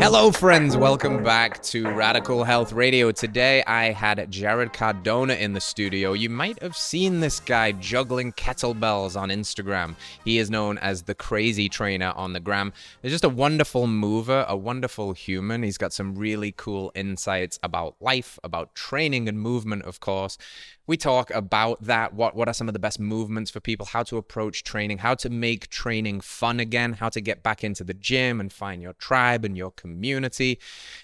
Hello, friends. Welcome back to Radical Health Radio. Today, I had Jarrod Cardona in the studio. You might have seen this guy juggling kettlebells on Instagram. He is known as the Crazy Trainer on the gram. He's just a wonderful mover, a wonderful human. He's got some really cool insights about life, about training and movement, of course. We talk about that. What what are some of the best movements for people? How to approach training? How to make training fun again? How to get back into the gym and find your tribe and your community?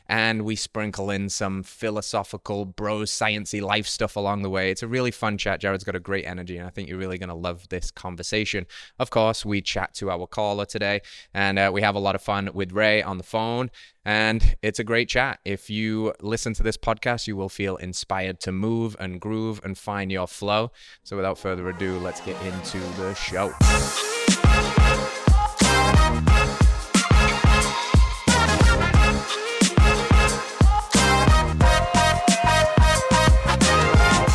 And we sprinkle in some philosophical, bro, sciency life stuff along the way. It's a really fun chat. Jarrod's got a great energy, and I think you're really gonna love this conversation. Of course, we chat to our caller today, and uh, we have a lot of fun with Ray on the phone. And it's a great chat. If you listen to this podcast, you will feel inspired to move and groove and find your flow. So without further ado, let's get into the show.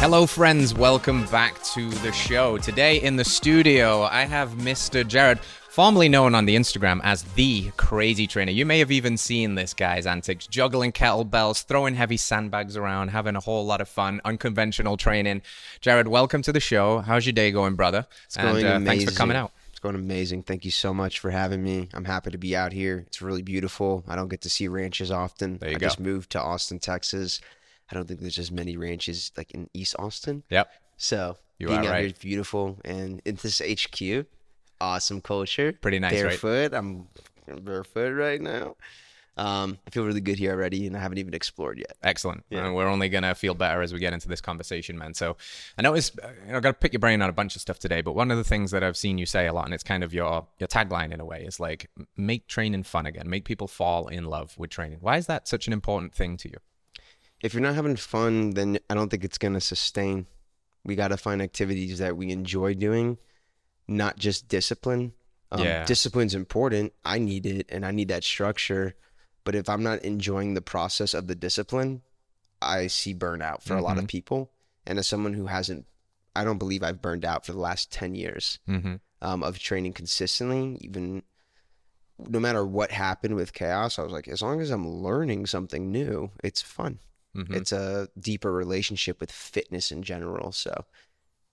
Hello, friends. Welcome back to the show. Today in the studio, I have Mr. Jarrod, formerly known on the Instagram as the Crazy Trainer. You may have even seen this guy's antics, juggling kettlebells, throwing heavy sandbags around, having a whole lot of fun, unconventional training. Jarrod, welcome to the show. How's your day going, brother? It's going and, uh, amazing. Thanks for coming out. It's going amazing. Thank you so much for having me. I'm happy to be out here. It's really beautiful. I don't get to see ranches often. There you I go. just moved to Austin, Texas. I don't think there's as many ranches like in East Austin. Yep. So You being are out right. here is beautiful, and in this HQ, awesome culture. Pretty nice, right? Barefoot. I'm barefoot right now. Um, I feel really good here already, and I haven't even explored yet. Excellent. Yeah. And we're only going to feel better as we get into this conversation, man. So I noticed, uh, you know, I've got to pick your brain on a bunch of stuff today, but one of the things that I've seen you say a lot, and it's kind of your, your tagline in a way, is like, make training fun again, make people fall in love with training. Why is that such an important thing to you? if you're not having fun, then I don't think it's going to sustain. We got to find activities that we enjoy doing, not just discipline. Um, Yeah. Discipline's important. I need it and I need that structure. But if I'm not enjoying the process of the discipline, I see burnout for a lot of people. And as someone who hasn't, I don't believe I've burned out for the last 10 years Mm-hmm. um, of training consistently, even no matter what happened with chaos, I was like, as long as I'm learning something new, it's fun. Mhm. It's a deeper relationship with fitness in general. So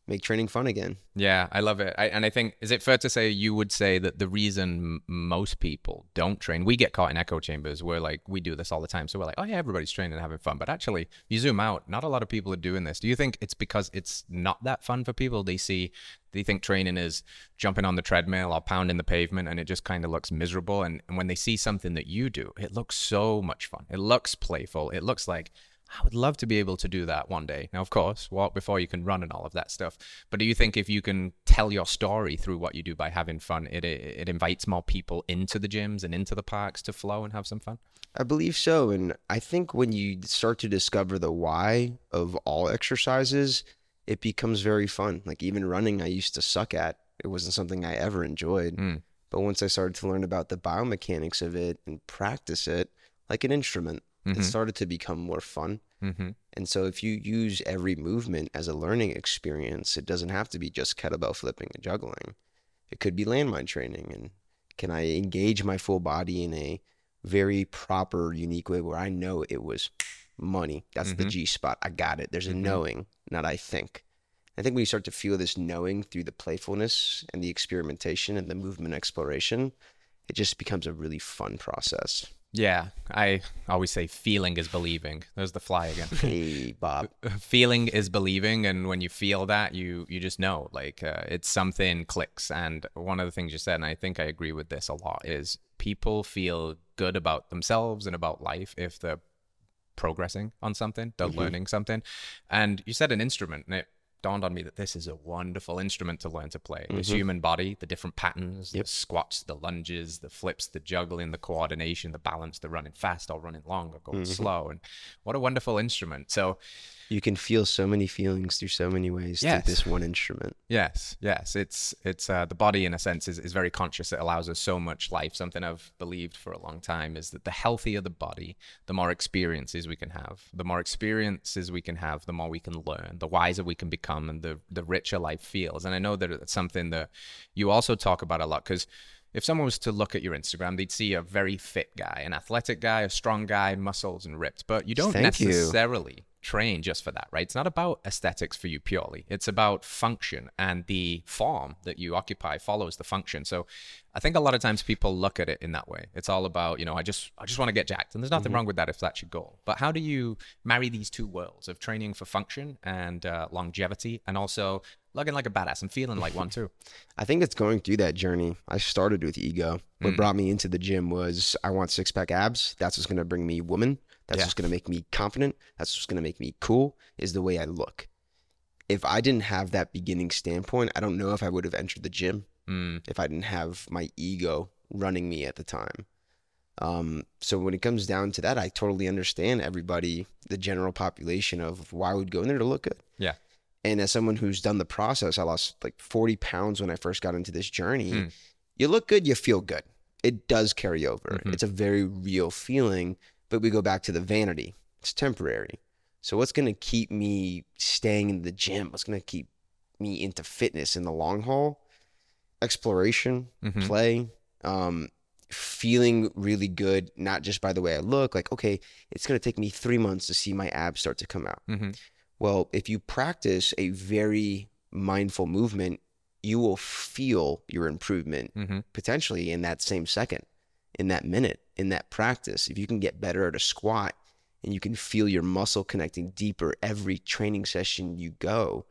make training fun again. Yeah, I love it. I, and I think, is it fair to say you would say that the reason m- most people don't train, we get caught in echo chambers where like we do this all the time. So we're like, oh yeah, everybody's training and having fun. But actually, you zoom out, not a lot of people are doing this. Do you think it's because it's not that fun for people? They see, they think training is jumping on the treadmill or pounding the pavement and it just kind of looks miserable. And, and when they see something that you do, it looks so much fun. It looks playful. It looks like, I would love to be able to do that one day. Now, of course, walk before you can run and all of that stuff. But do you think if you can tell your story through what you do by having fun, it it invites more people into the gyms and into the parks to flow and have some fun? I believe so. And I think when you start to discover the why of all exercises, it becomes very fun. Like even running, I used to suck at. It wasn't something I ever enjoyed. Mm. But once I started to learn about the biomechanics of it and practice it like an instrument, Mhm. it started to become more fun. Mm-hmm. And so if you use every movement as a learning experience, it doesn't have to be just kettlebell flipping and juggling. It could be landmine training and can I engage my full body in a very proper, unique way where I know it was money. That's the Mhm. G spot. I got it. There's a Mhm. knowing, not I think. I think when you start to feel this knowing through the playfulness and the experimentation and the movement exploration, it just becomes a really fun process. Yeah, I always say feeling is believing. There's the fly again. Hey, Bob. feeling is believing and when you feel that you you just know like uh, it's something clicks and one of the things you said and i think i agree with this a lot is people feel good about themselves and about life if they're progressing on something they're Mhm. learning something and you said an instrument and it dawned on me that this is a wonderful instrument to learn to play this Mhm. human body the different patterns Yep. the squats the lunges the flips the juggling the coordination the balance the running fast or running long or going Mhm. slow and what a wonderful instrument so You can feel so many feelings through so many ways Yes. through this one instrument. Yes, yes. It's it's uh, the body in a sense is, is very conscious. It allows us so much life. Something I've believed for a long time is that the healthier the body, the more experiences we can have. The more experiences we can have, the more we can learn, the wiser we can become, and the the richer life feels. And I know that it's something that you also talk about a lot because if someone was to look at your Instagram, they'd see a very fit guy, an athletic guy, a strong guy, muscles and ripped. But you don't Thank you. necessarily train just for that, right? It's not about aesthetics for you purely. It's about function and the form that you occupy follows the function. So I think a lot of times people look at it in that way. It's all about, you know, I just I just want to get jacked. And there's nothing wrong with that if that's your goal. But how do you marry these two worlds of training for function and uh, longevity and also looking like a badass I'm feeling like one too? I think it's going through that journey. I started with ego. What brought me into the gym was I want six pack abs. That's what's going to bring me women. That's Yeah. what's going to make me confident. That's what's going to make me cool, is the way I look. If I didn't have that beginning standpoint, I don't know if I would have entered the gym Mm, if I didn't have my ego running me at the time. Um, so when it comes down to that, I totally understand everybody, the general population of why I would go in there to look good. Yeah. And as someone who's done the process, I lost like 40 pounds when I first got into this journey. Mm. You look good, you feel good. It does carry over. Mhm. It's a very real feeling, but we go back to the vanity. It's temporary. So what's going to keep me staying in the gym? What's going to keep me into fitness in the long haul? Exploration, mhm. play, um, feeling really good, not just by the way I look. Like, okay, it's going to take me three months to see my abs start to come out. Mhm. Well, if you practice a very mindful movement, you will feel your improvement Mhm. potentially in that same second, in that minute, in that practice. If you can get better at a squat and you can feel your muscle connecting deeper every training session you go,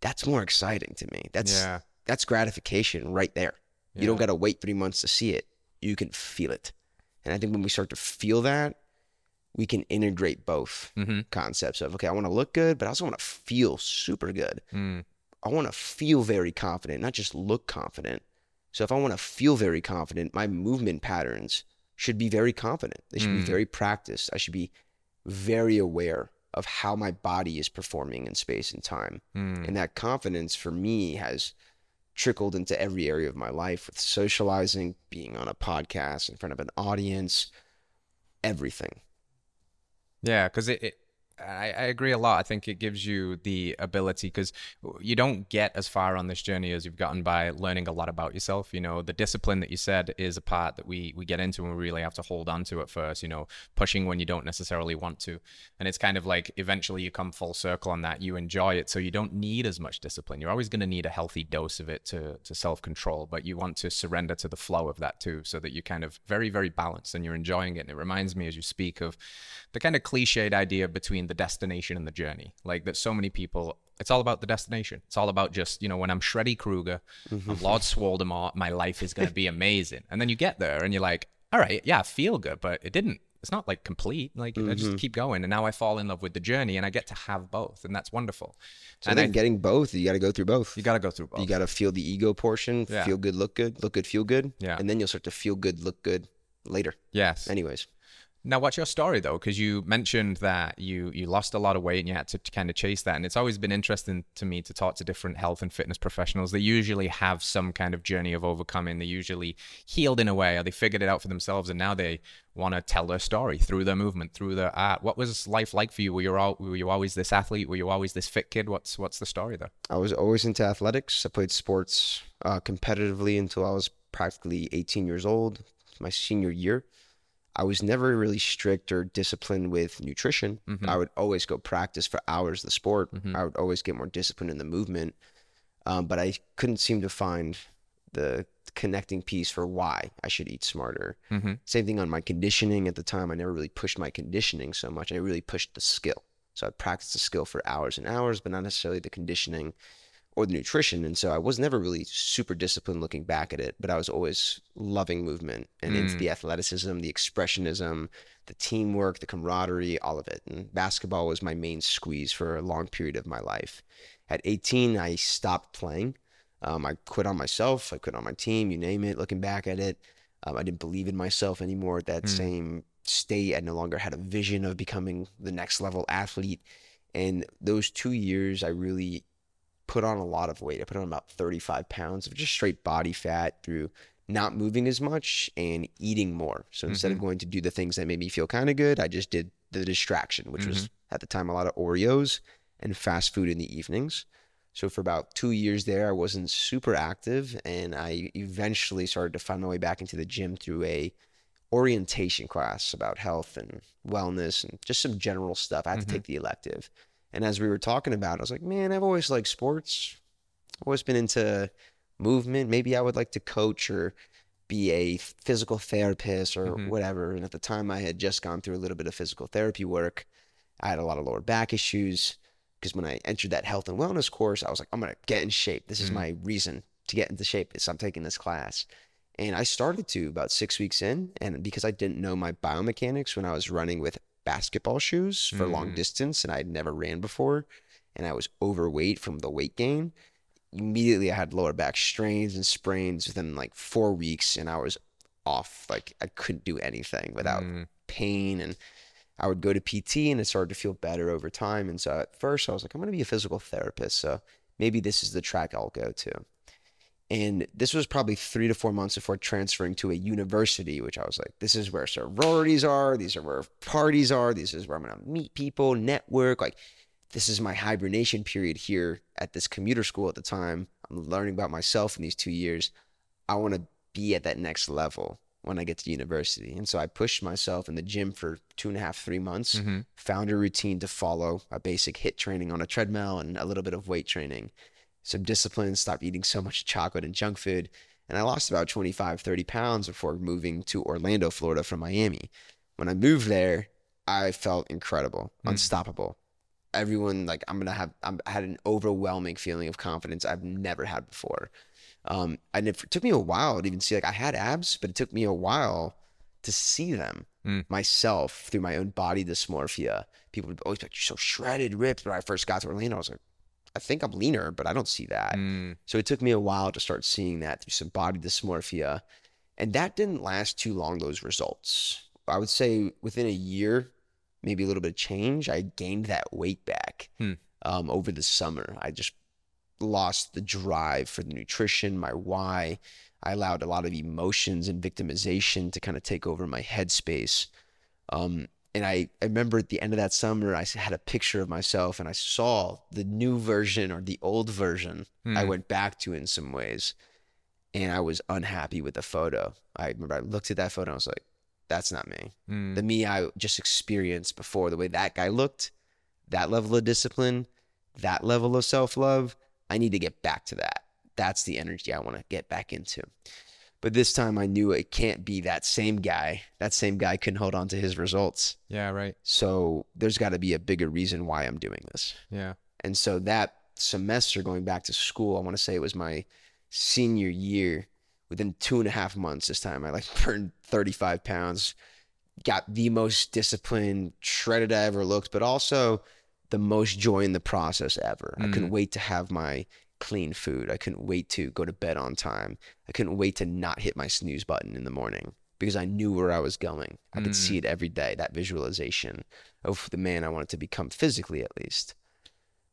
that's more exciting to me. That's yeah. that's gratification right there. You don't got to wait three months to see it. You can feel it. And I think when we start to feel that, we can integrate both Mhm. concepts of, okay, I want to look good, but I also want to feel super good. Mm. I want to feel very confident, not just look confident. So if I want to feel very confident, my movement patterns should be very confident. They should Mm. be very practiced. I should be very aware of how my body is performing in space and time. Mm. And that confidence for me has trickled into every area of my life with socializing, being on a podcast in front of an audience, everything. Yeah, because it, it I, I agree a lot. I think it gives you the ability because you don't get as far on this journey as you've gotten by learning a lot about yourself. You know, the discipline that you said is a part that we we get into and we really have to hold on to at first. You know, pushing when you don't necessarily want to, and it's kind of like eventually you come full circle on that. You enjoy it, so you don't need as much discipline. You're always going to need a healthy dose of it to to self control, but you want to surrender to the flow of that too, so that you're kind of very very balanced and you're enjoying it. And it reminds me as you speak of the kind of cliched idea between the destination and the journey. Like that so many people it's all about the destination. It's all about just, you know, when I'm Shreddy Krueger, I'm mm-hmm. Lord Swoldemort, my life is gonna be amazing. And then you get there and you're like, all right, yeah, I feel good, but it didn't it's not like complete. Like I just mm-hmm. keep going and now I fall in love with the journey and I get to have both and that's wonderful. So and I I, think getting both, you got to go through both. you gotta go through both. You got to feel the ego portion, Yeah. feel good, look good, look good, feel good. Yeah. And then you'll start to feel good, look good later. yes. Anyways. Now, what's your story though? Because you mentioned that you you lost a lot of weight and you had to, kind of chase that, and it's always been interesting to me to talk to different health and fitness professionals. They usually have some kind of journey of overcoming. They usually healed in a way, or they figured it out for themselves, and now they want to tell their story through their movement, through their art. What was life like for you? Were you all, were you always this athlete? Were you always this fit kid? What's what's the story there? I was always into athletics. I played sports uh, competitively until I was practically 18 years old, my senior year. I was never really strict or disciplined with nutrition. Mhm. I would always go practice for hours the sport. Mhm. I would always get more disciplined in the movement. Um, but I couldn't seem to find the connecting piece for why I should eat smarter. Mm-hmm. Same thing on my conditioning at the time. I never really pushed my conditioning so much. I really pushed the skill. So I practiced the skill for hours and hours, but not necessarily the conditioning or the nutrition. And so I was never really super disciplined looking back at it, but I was always loving movement and into Mm. the athleticism, the expressionism, the teamwork, the camaraderie, all of it. And basketball was my main squeeze for a long period of my life. At 18, I stopped playing. Um, I quit on myself. I quit on my team. You name it. Looking back at it, um, I didn't believe in myself anymore at that Mm. same state. I no longer had a vision of becoming the next level athlete. And those two years, I really put on a lot of weight. I put on about 35 pounds of just straight body fat through not moving as much and eating more. So instead of going to do the things that made me feel kind of good, I just did the distraction, which was at the time a lot of Oreos and fast food in the evenings. So for about two years there, I wasn't super active, and I eventually started to find my way back into the gym through a orientation class about health and wellness and just some general stuff. I had Mhm. to take the elective, and as we were talking about, I was like, man, I've always liked sports. I've always been into movement. Maybe I would like to coach or be a physical therapist or Mhm. whatever. And at the time, I had just gone through a little bit of physical therapy work. I had a lot of lower back issues because when I entered that health and wellness course, I was like, I'm gonna get in shape. This is Mm. my reason to get into shape. Is I'm taking this class. And I started to about six weeks in, and because I didn't know my biomechanics when I was running with basketball shoes for long Mm. distance, and I'd never ran before, and I was overweight from the weight gain, immediately I had lower back strains and sprains within like four weeks, and I was off. Like I couldn't do anything without Mm, pain and I would go to PT and it started to feel better over time. And so at first I was like, I'm going to be a physical therapist. So maybe this is the track I'll go to. And this was probably three to four months before transferring to a university, which I was like, this is where sororities are. These are where parties are. This is where I'm going to meet people, network. Like, this is my hibernation period here at this commuter school at the time. I'm learning about myself in these two years. I want to be at that next level when I get to university. And so I pushed myself in the gym for two and a half, three months, mhm. found a routine to follow, a basic HIIT training on a treadmill and a little bit of weight training, some discipline, stopped eating so much chocolate and junk food. And I lost about 25, 30 pounds before moving to Orlando, Florida from Miami. When I moved there, I felt incredible, Mm. unstoppable. Everyone, like, I'm gonna have, I'm, I had an overwhelming feeling of confidence I've never had before. Um, and it took me a while to even see, like, I had abs, but it took me a while to see them Mm. myself through my own body dysmorphia. People would always be like, "You're so shredded, ripped." When I first got to Orlando, I was like, "I think I'm leaner, but I don't see that." Mm, So it took me a while to start seeing that through some body dysmorphia, and that didn't last too long. Those results, I would say, within a year, maybe a little bit of change, I gained that weight back Hmm. um, over the summer. I just lost the drive for the nutrition, my why. I allowed a lot of emotions and victimization to kind of take over my headspace. Um, and I, I remember at the end of that summer, i had a picture of myself and I saw the new version or the old version I mm. went back to in some ways. And I was unhappy with the photo. I remember I looked at that photo and I was like, that's not me. Mm. The me I just experienced before, the way that guy looked, that level of discipline, that level of self love, I need to get back to that. That's the energy I want to get back into. But this time I knew it can't be that same guy. That same guy couldn't hold on to his results. Yeah, right. So there's got to be a bigger reason why I'm doing this. Yeah. And so that semester going back to school, I want to say it was my senior year. Within two and a half months, this time I like burned 35 pounds, got the most disciplined, shredded I ever looked, but also the most joy in the process ever. I couldn't Mm. wait to have my clean food. I couldn't wait to go to bed on time. I couldn't wait to not hit my snooze button in the morning because I knew where I was going. I could see it every day, that visualization of the man I wanted to become physically at least.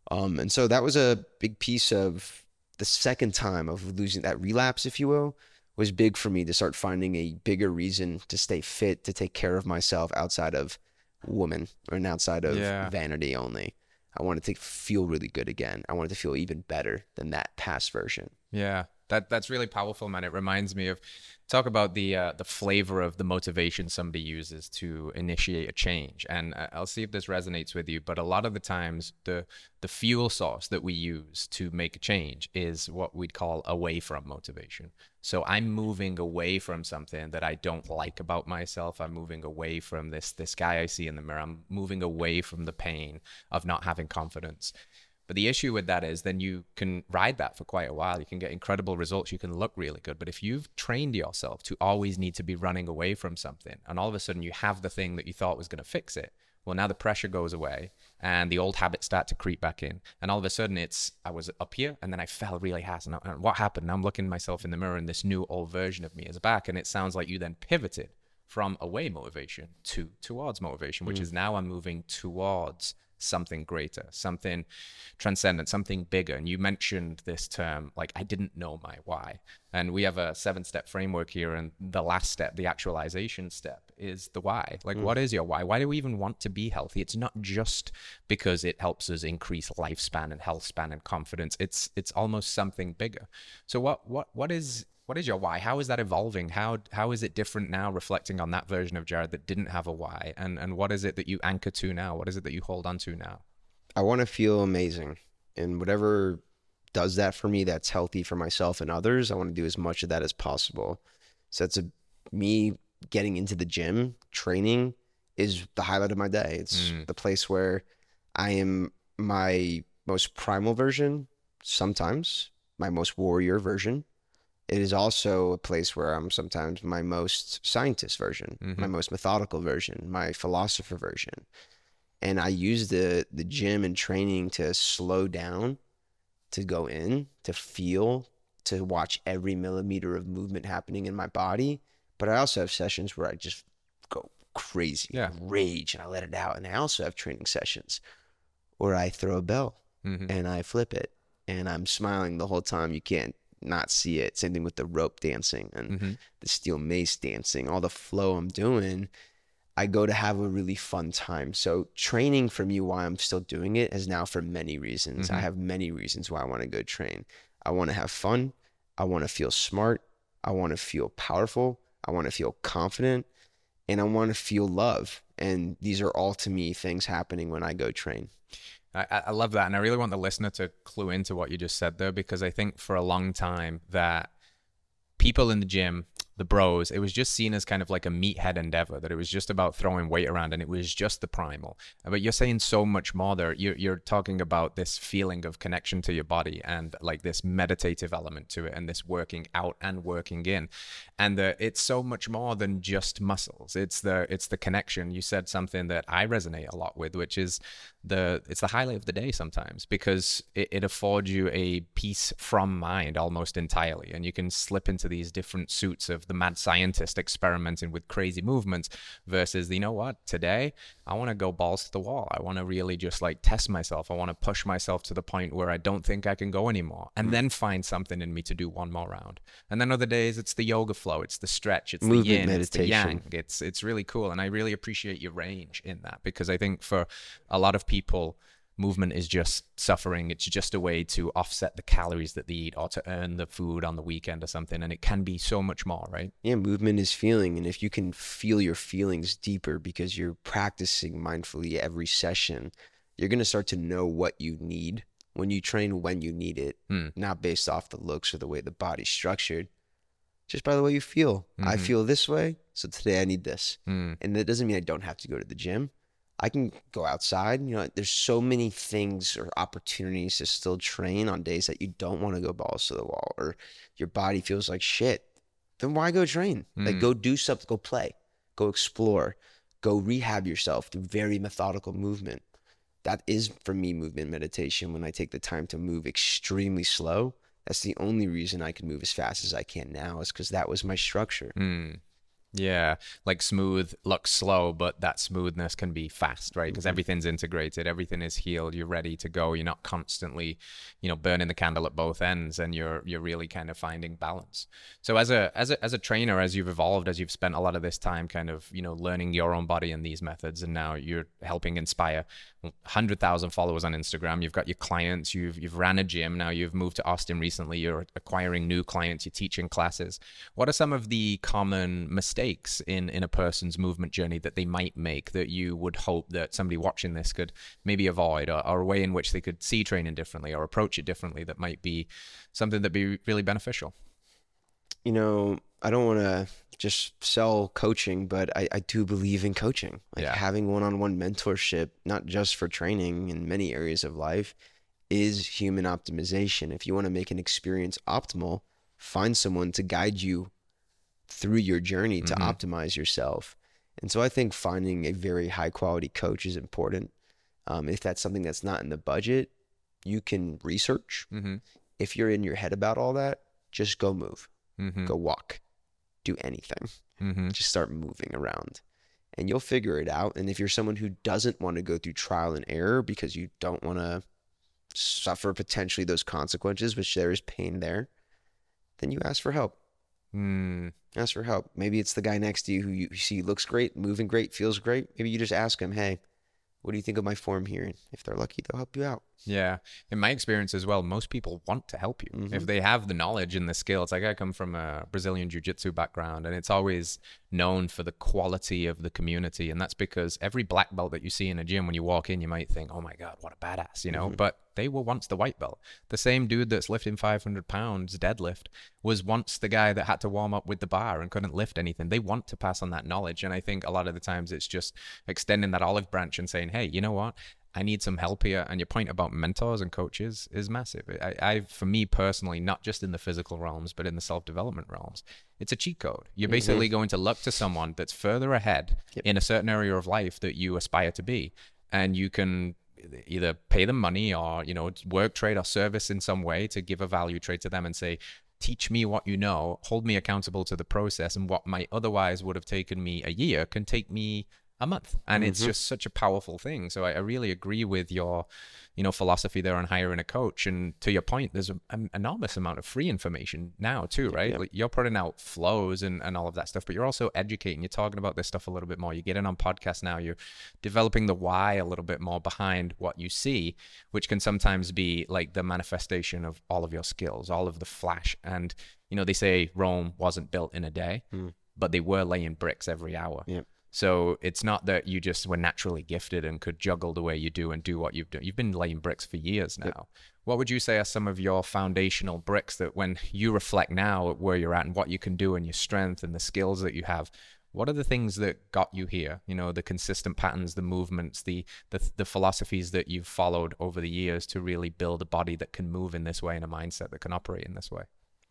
Um, and so that was a big piece of the second time of losing that relapse, if you will, was big for me to start finding a bigger reason to stay fit, to take care of myself outside of woman and outside of Yeah. vanity only. I wanted to feel really good again. I wanted to feel even better than that past version. Yeah, that that's really powerful, man. It reminds me of talk about the uh, the flavor of the motivation somebody uses to initiate a change, and I'll see if this resonates with you. But a lot of the times, the the fuel source that we use to make a change is what we'd call away from motivation. So I'm moving away from something that I don't like about myself. I'm moving away from this this guy I see in the mirror. I'm moving away from the pain of not having confidence. But the issue with that is then you can ride that for quite a while. You can get incredible results. You can look really good. But if you've trained yourself to always need to be running away from something, and all of a sudden you have the thing that you thought was going to fix it, well, now the pressure goes away and the old habits start to creep back in. And all of a sudden it's, I was up here and then I fell really hard. And, and what happened? I'm looking myself in the mirror and this new old version of me is back. And it sounds like you then pivoted from away motivation to towards motivation, which mm. is now I'm moving towards something greater, something transcendent, something bigger. And you mentioned this term, like, I didn't know my why. And we have a seven step framework here. And the last step, the actualization step, is the why. Like, mm. what is your why? Why do we even want to be healthy? It's not just because it helps us increase lifespan and health span and confidence. It's it's almost something bigger. So what what what is what is your why? How is that evolving? How how is it different now, reflecting on that version of Jarrod that didn't have a why? And and what is it that you anchor to now? What is it that you hold on to now? I want to feel amazing, and whatever does that for me, that's healthy for myself and others. I want to do as much of that as possible. So that's a me getting into the gym, training is the highlight of my day. It's mm. the place where I am my most primal version, sometimes my most warrior version, it is also a place where I'm sometimes my most scientist version, mm-hmm. my most methodical version, my philosopher version. And I use the the gym and training to slow down, to go in, to feel, to watch every millimeter of movement happening in my body. But I also have sessions where I just go crazy, yeah. rage, and I let it out. And I also have training sessions where I throw a bell mm-hmm. and I flip it and I'm smiling the whole time. You can't not see it. Same thing with the rope dancing and mm-hmm. the steel mace dancing, all the flow I'm doing. I go to have a really fun time. So training for me, why I'm still doing it, is now for many reasons. Mm-hmm. I have many reasons why I want to go train. I want to have fun. I want to feel smart. I want to feel powerful. I want to feel confident, and I want to feel love. And these are all to me things happening when I go train. I, I love that. And I really want the listener to clue into what you just said there because I think for a long time that people in the gym the bros, it was just seen as kind of like a meathead endeavor, that it was just about throwing weight around and it was just the primal. But you're saying so much more there. You're, you're talking about this feeling of connection to your body and like this meditative element to it and this working out and working in. And the, it's so much more than just muscles. It's the, it's the connection. You said something that I resonate a lot with, which is the, it's the highlight of the day sometimes because it, it affords you a peace from mind almost entirely. And you can slip into these different suits of the mad scientist experimenting with crazy movements versus you know what today i want to go balls to the wall i want to really just like test myself i want to push myself to the point where i don't think i can go anymore and mm. then find something in me to do one more round and then other days it's the yoga flow it's the stretch it's Movement the yin meditation. it's the yang it's it's really cool and i really appreciate your range in that because i think for a lot of people movement is just suffering. It's just a way to offset the calories that they eat or to earn the food on the weekend or something. And it can be so much more, right? Yeah, movement is feeling. And if you can feel your feelings deeper because you're practicing mindfully every session, you're going to start to know what you need when you train when you need it, mm. not based off the looks or the way the body's structured. Just by the way you feel. Mm-hmm. I feel this way, so today I need this. Mm. And that doesn't mean I don't have to go to the gym I can go outside. You know, there's so many things or opportunities to still train on days that you don't want to go balls to the wall or your body feels like shit. Then why go train? Mm. Like go do something, go play, go explore, go rehab yourself through very methodical movement. That is for me movement meditation when I take the time to move extremely slow. That's the only reason I can move as fast as I can now is because that was my structure. Mm. Yeah, like smooth looks slow, but that smoothness can be fast, right? Because mm-hmm. everything's integrated, everything is healed. You're ready to go. You're not constantly, you know, burning the candle at both ends, and you're you're really kind of finding balance. So as a as a as a trainer, as you've evolved, as you've spent a lot of this time, kind of you know learning your own body and these methods, and now you're helping inspire hundred thousand followers on Instagram. You've got your clients. You've you've ran a gym. Now you've moved to Austin recently. You're acquiring new clients. You're teaching classes. What are some of the common mistakes? Mistakes in in a person's movement journey that they might make that you would hope that somebody watching this could maybe avoid or, or a way in which they could see training differently or approach it differently that might be something that'd be really beneficial. You know i don't want to just sell coaching but I, I do believe in coaching. Like yeah. having one-on-one mentorship not just for training in many areas of life is human optimization. If you want to make an experience optimal find someone to guide you through your journey to mm-hmm. optimize yourself. And so I think finding a very high quality coach is important. Um, if that's something that's not in the budget, you can research. Mm-hmm. If you're in your head about all that, just go move, mm-hmm. go walk, do anything. Mm-hmm. Just start moving around. and you'll figure it out. And if you're someone who doesn't want to go through trial and error because you don't want to suffer potentially those consequences, which there is pain there, then you ask for help. Mm, Ask for help. Maybe it's the guy next to you who you see looks great, moving great, feels great. Maybe you just ask him, hey, what do you think of my form here? And if they're lucky, they'll help you out. Yeah. In my experience as well, most people want to help you. If Mhm. they have the knowledge and the skill, it's like I come from a Brazilian Jiu Jitsu background and it's always known for the quality of the community. And that's because every black belt that you see in a gym, when you walk in, you might think, oh my God, what a badass, you know? Mhm. But they were once the white belt. The same dude that's lifting 500 pounds deadlift was once the guy that had to warm up with the bar and couldn't lift anything. They want to pass on that knowledge. And I think a lot of the times it's just extending that olive branch and saying, hey, you know what? I need some help here. And your point about mentors and coaches is massive. I, I, for me personally, not just in the physical realms, but in the self development realms, it's a cheat code. You're mm-hmm. basically going to look to someone that's further ahead Yep. in a certain area of life that you aspire to be. And you can either pay them money or, you know, work, trade, or service in some way to give a value trade to them and say, teach me what you know, hold me accountable to the process, and what might otherwise would have taken me a year can take me a month. And it's Mhm. just such a powerful thing. So I, I really agree with your, you know, philosophy there on hiring a coach. And to your point, there's a- an enormous amount of free information now too, right? Yep. Like you're putting out flows and, and all of that stuff, but you're also educating. You're talking about this stuff a little bit more. You're getting on podcasts now. You're developing the why a little bit more behind what you see, which can sometimes be like the manifestation of all of your skills, all of the flash. And, you know, they say Rome wasn't built in a day, Mm. but they were laying bricks every hour. Yep. So it's not that you just were naturally gifted and could juggle the way you do and do what you've done. You've been laying bricks for years now. Yep. What would you say are some of your foundational bricks that when you reflect now at where you're at and what you can do and your strength and the skills that you have, what are the things that got you here? You know, the consistent patterns, the movements, the the, the philosophies that you've followed over the years to really build a body that can move in this way and a mindset that can operate in this way.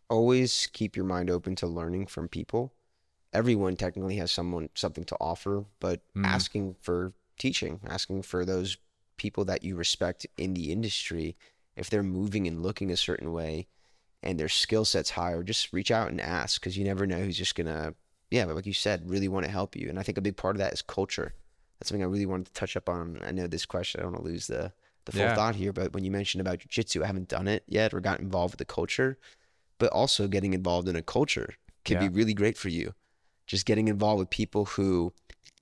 Always keep your mind open to learning from people. Everyone technically has someone something to offer, but Mm. asking for teaching, asking for those people that you respect in the industry, if they're moving and looking a certain way and their skill set's higher, just reach out and ask because you never know who's just gonna, yeah, but like you said, really want to help you. And I think a big part of that is culture. That's something I really wanted to touch up on. I know this question, I don't want to lose the the full Yeah. thought here, but when you mentioned about jujitsu, I haven't done it yet or got involved with the culture, but also getting involved in a culture can Yeah. be really great for you. Just getting involved with people who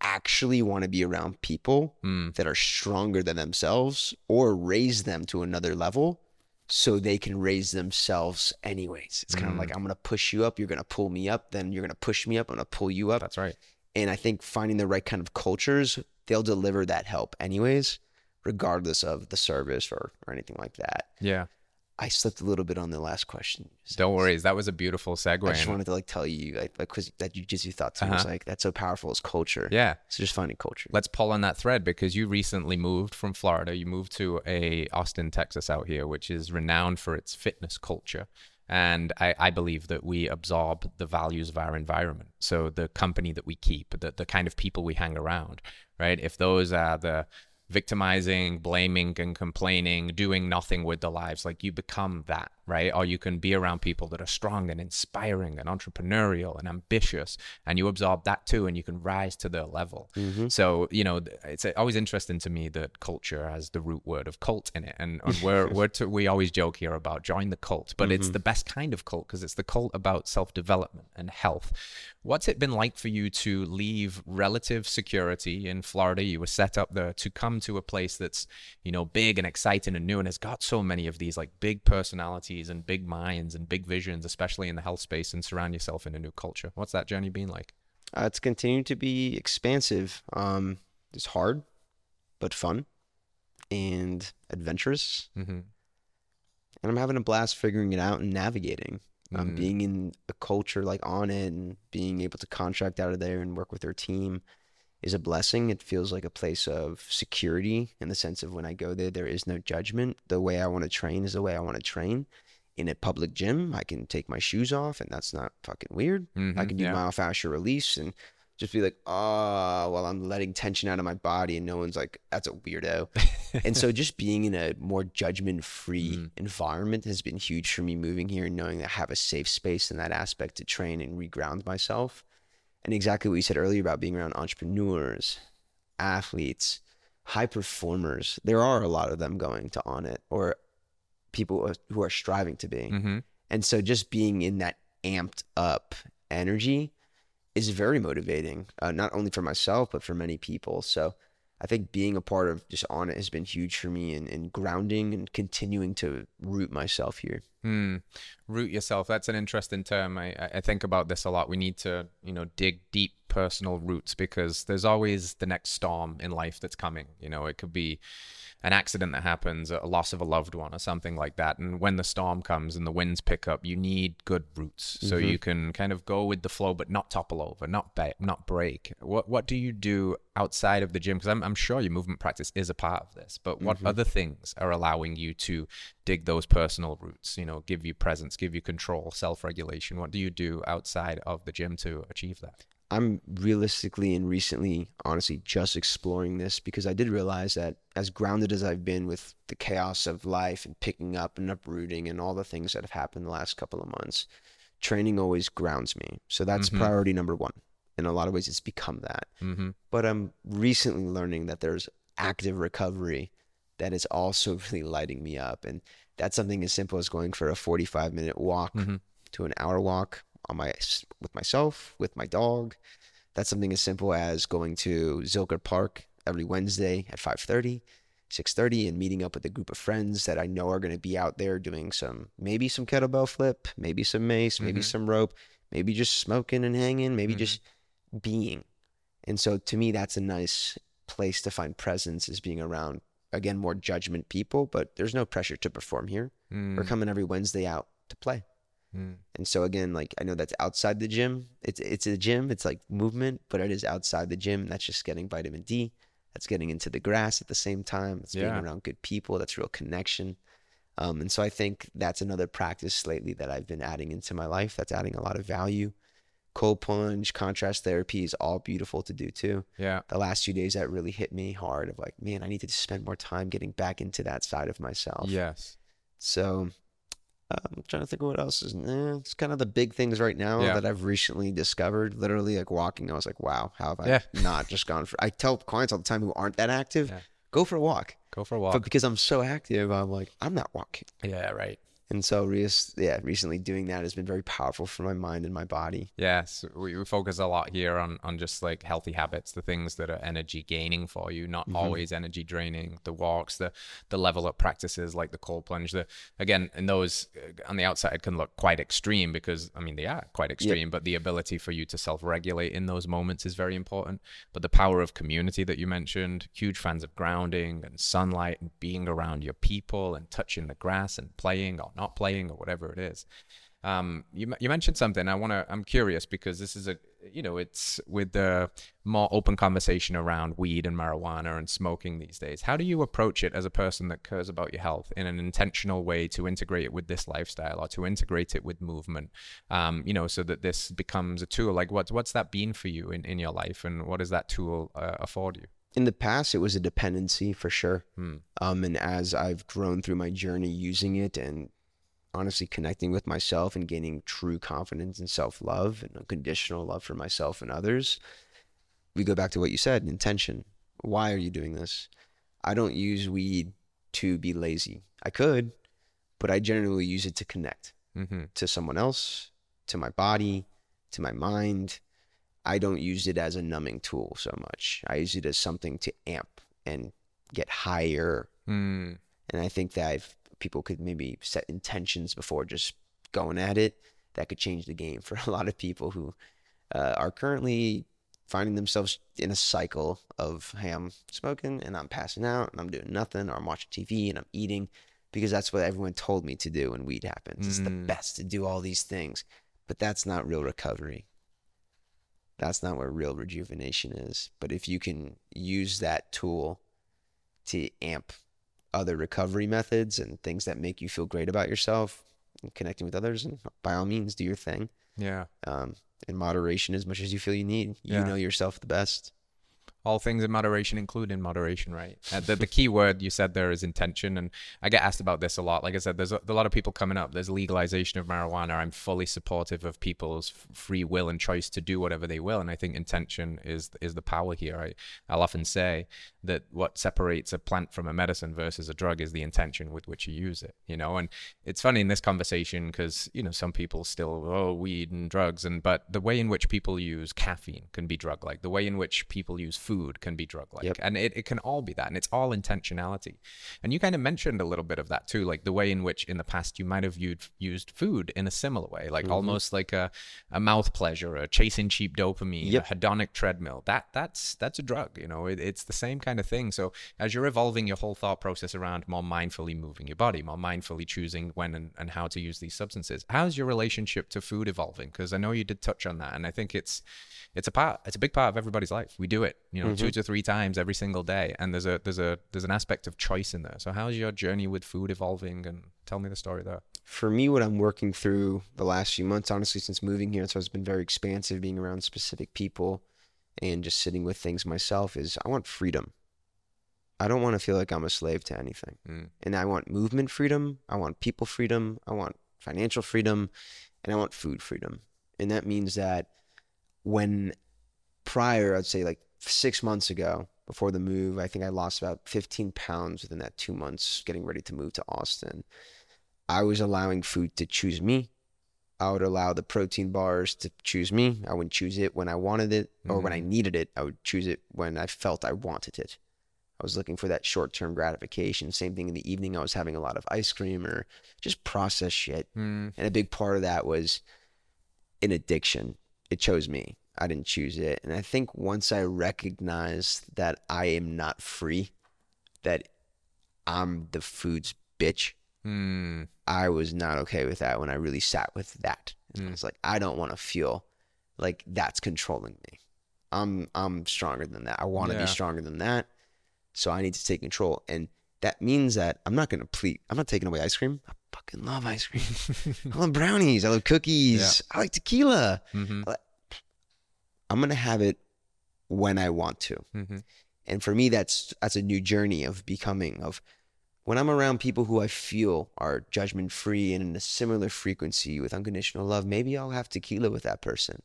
actually want to be around people Mm. that are stronger than themselves or raise them to another level so they can raise themselves anyways. It's kind of Mm. like I'm going to push you up, you're going to pull me up, then you're going to push me up, I'm going to pull you up. That's right. And I think finding the right kind of cultures, they'll deliver that help anyways, regardless of the service or, or anything like that. Yeah. I slipped a little bit on the last question. Don't worry. That was a beautiful segue. I just wanted to like tell you like because that jujitsu thought was Uh-huh. like that's so powerful as culture. yeah. So just finding culture. let's pull on that thread because you recently moved from Florida. You moved to a Austin, Texas out here, which is renowned for its fitness culture. And I, I believe that we absorb the values of our environment. So the company that we keep, the, the kind of people we hang around, right? If those are the victimizing, blaming, and complaining, doing nothing with their lives, like you become that, right? Or you can be around people that are strong and inspiring and entrepreneurial and ambitious, and you absorb that too, and you can rise to their level. Mhm. So you know, it's always interesting to me that culture has the root word of cult in it, and, and we're, we're to, we always joke here about join the cult, but it's the best kind of cult because it's the cult about self development and health. What's it been like for you to leave relative security in Florida? You were set up there to come to a place that's you know big and exciting and new, and has got so many of these like big personalities and big minds and big visions, especially in the health space, and surround yourself in a new culture. What's that journey been like? Uh, it's continued to be expansive. Um, it's hard, but fun and adventurous. Mm-hmm. And I'm having a blast figuring it out and navigating. Um, Mm. Being in a culture like Onnit and being able to contract out of there and work with their team is a blessing. It feels like a place of security in the sense of when I go there, there is no judgment. The way I want to train is the way I want to train. In a public gym, I can take my shoes off and that's not fucking weird. I Mhm, can do yeah. myofascial release and just be like, oh, well, I'm letting tension out of my body, and no one's like, that's a weirdo. and so, just being in a more judgment free Mm. environment has been huge for me moving here and knowing that I have a safe space in that aspect to train and reground myself. And exactly what you said earlier about being around entrepreneurs, athletes, high performers. There are a lot of them going to Onnit or people who are striving to be. Mm-hmm. And so just being in that amped up energy is very motivating, uh, not only for myself, but for many people. So I think being a part of just Onnit has been huge for me and, in grounding and continuing to root myself here. Hmm. Root yourself. That's an interesting term. I, I think about this a lot. We need to, you know, dig deep personal roots because there's always the next storm in life that's coming. You know, it could be an accident that happens, a loss of a loved one, or something like that. And when the storm comes and the winds pick up, you need good roots so Mhm. you can kind of go with the flow, but not topple over, not ba- not break. What what do you do outside of the gym? Because I'm I'm sure your movement practice is a part of this, but what Mhm. other things are allowing you to dig those personal roots? You know, give you presence, give you control, self regulation. What do you do outside of the gym to achieve that? I'm realistically and recently, honestly, just exploring this because I did realize that as grounded as I've been with the chaos of life and picking up and uprooting and all the things that have happened the last couple of months, training always grounds me. So that's Mhm. priority number one. In a lot of ways, it's become that. Mm-hmm. But I'm recently learning that there's active recovery that is also really lighting me up. And that's something as simple as going for a 45 minute walk Mhm. to an hour walk on my with myself, with my dog. That's something as simple as going to Zilker Park every Wednesday at 5:30, 6:30 and meeting up with a group of friends that I know are going to be out there doing some maybe some kettlebell flip, maybe some mace, maybe Mhm. some rope, maybe just smoking and hanging, maybe Mhm. just being. And so to me that's a nice place to find presence is being around again more judgment people, but there's no pressure to perform here. We're Mm, coming every Wednesday out to play. Mm. And so again, like I know that's outside the gym. It's it's a gym. It's like movement, but it is outside the gym. That's just getting vitamin D. That's getting into the grass at the same time. It's being around good people. That's real connection. Um, and so I think that's another practice lately that I've been adding into my life. That's adding a lot of value. Cold plunge, contrast therapy is all beautiful to do too. Yeah. The last few days that really hit me hard of like, man, I need to spend more time getting back into that side of myself. Yes. So I'm trying to think of what else is. Eh, it's kind of the big things right now Yeah. that I've recently discovered. Literally, like walking, I was like, wow, how have I Yeah. not just gone for? I tell clients all the time who aren't that active, Yeah. go for a walk. Go for a walk. But because I'm so active, I'm like, I'm not walking. yeah. Right. And so, re- yeah, recently doing that has been very powerful for my mind and my body. Yes, we, we focus a lot here on on just like healthy habits, the things that are energy gaining for you, not Mhm. always energy draining. The walks, the the level up practices like the cold plunge. The again, and those uh, on the outside can look quite extreme because I mean they are quite extreme, but the ability for you to self regulate in those moments is very important. But the power of community that you mentioned, huge fans of grounding and sunlight and being around your people and touching the grass and playing or not playing or whatever it is. Um, you you mentioned something. I want to. I'm curious because this is a you know it's with the more open conversation around weed and marijuana and smoking these days. How do you approach it as a person that cares about your health in an intentional way to integrate it with this lifestyle or to integrate it with movement? Um, you know, so that this becomes a tool. Like what's what's that been for you in in your life, and what does that tool uh, afford you? In the past, it was a dependency for sure. Hmm. Um, and as I've grown through my journey using it and honestly connecting with myself and gaining true confidence and self love and unconditional love for myself and others, we go back to what you said intention. Why are you doing this? I don't use weed to be lazy. I could, but I generally use it to connect Mm-hmm. to someone else, to my body, to my mind. I don't use it as a numbing tool so much. I use it as something to amp and get higher Mm. and I think that if people could maybe set intentions before just going at it, that could change the game for a lot of people who uh, are currently finding themselves in a cycle of, hey, I'm smoking and I'm passing out and I'm doing nothing, or I'm watching TV and I'm eating because that's what everyone told me to do when weed happens. It's the Mm. best to do all these things, but that's not real recovery. That's not where real rejuvenation is. But if you can use that tool to amp other recovery methods and things that make you feel great about yourself and connecting with others and by all means do your thing Yeah. um, in moderation as much as you feel you need you Yeah. know yourself the best all things in moderation, including moderation, right? Uh, the, the key word you said there is intention. And I get asked about this a lot. Like I said, there's a, a lot of people coming up. There's legalization of marijuana. I'm fully supportive of people's free will and choice to do whatever they will. And I think intention is is the power here. I, I'll often say that what separates a plant from a medicine versus a drug is the intention with which you use it, you know? And it's funny in this conversation because, you know, some people still, oh, weed and drugs. And, but the way in which people use caffeine can be drug like. The way in which people use food can be drug like. Yep. And it, it can all be that. And it's all intentionality. And you kind of mentioned a little bit of that too, like the way in which in the past you might have used, used food in a similar way, like Mhm. almost like a, a mouth pleasure, a chasing cheap dopamine, Yep. a hedonic treadmill. That that's that's a drug, you know. It, it's the same kind of thing. So as you're evolving your whole thought process around more mindfully moving your body, more mindfully choosing when and, and how to use these substances, how's your relationship to food evolving? Because I know you did touch on that, and I think it's it's a part, it's a big part of everybody's life. We do it, you know, two to three times every single day, and there's a there's a there's an aspect of choice in there. So how's your journey with food evolving? And tell me the story there. for me, what I'm working through the last few months, honestly, since moving here, so it's been very expansive being around specific people and just sitting with things myself, is I want freedom. I don't want to feel like I'm a slave to anything. Mm. And I want movement freedom. I want people freedom. I want financial freedom. And I want food freedom. And that means that when prior, I'd say like six months ago, before the move, I think I lost about 15 pounds within that two months getting ready to move to Austin. I was allowing food to choose me. I would allow the protein bars to choose me. I wouldn't choose it when I wanted it or when I needed it. I would choose it when I felt I wanted it. I was looking for that short term gratification. Same thing in the evening. I was having a lot of ice cream or just processed shit. Mm. And a big part of that was an addiction. It chose me. I didn't choose it. And I think once I recognized that I am not free, that I'm the food's bitch, Mm. I was not okay with that when I really sat with that. And I Mm. was like, I don't want to feel like that's controlling me. I'm I'm stronger than that. I want to Yeah. be stronger than that. So I need to take control. And that means that I'm not gonna plead. I'm not taking away ice cream. I fucking love ice cream. I love brownies. I love cookies. I like tequila. hmm I'm gonna have it when I want to. hmm And for me, that's that's a new journey of becoming of when I'm around people who I feel are judgment free and in a similar frequency with unconditional love. Maybe I'll have tequila with that person.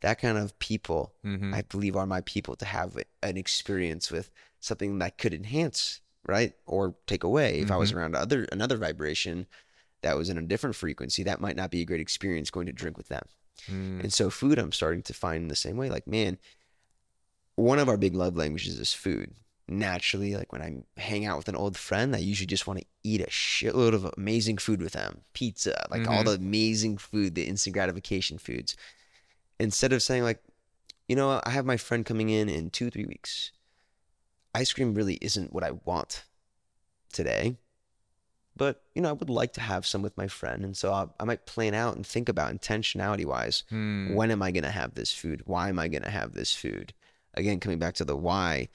That kind of people, hmm I believe, are my people to have an experience with something that could enhance, right, or take away. If I was around other another vibration that was in a different frequency, that might not be a great experience going to drink with them. Mm. And so food I'm starting to find in the same way. Like, man, one of our big love languages is food. Naturally, like when I hang out with an old friend, I usually just want to eat a shitload of amazing food with them. Pizza, like all Mhm. the amazing food, the instant gratification foods. Instead of saying like, you know, I have my friend coming in in two, three weeks. Ice cream really isn't what I want today. But, you know, I would like to have some with my friend. And so I, I might plan out and think about intentionality wise Mm. when am I going to have this food? Why am I going to have this food? Again, coming back to the why,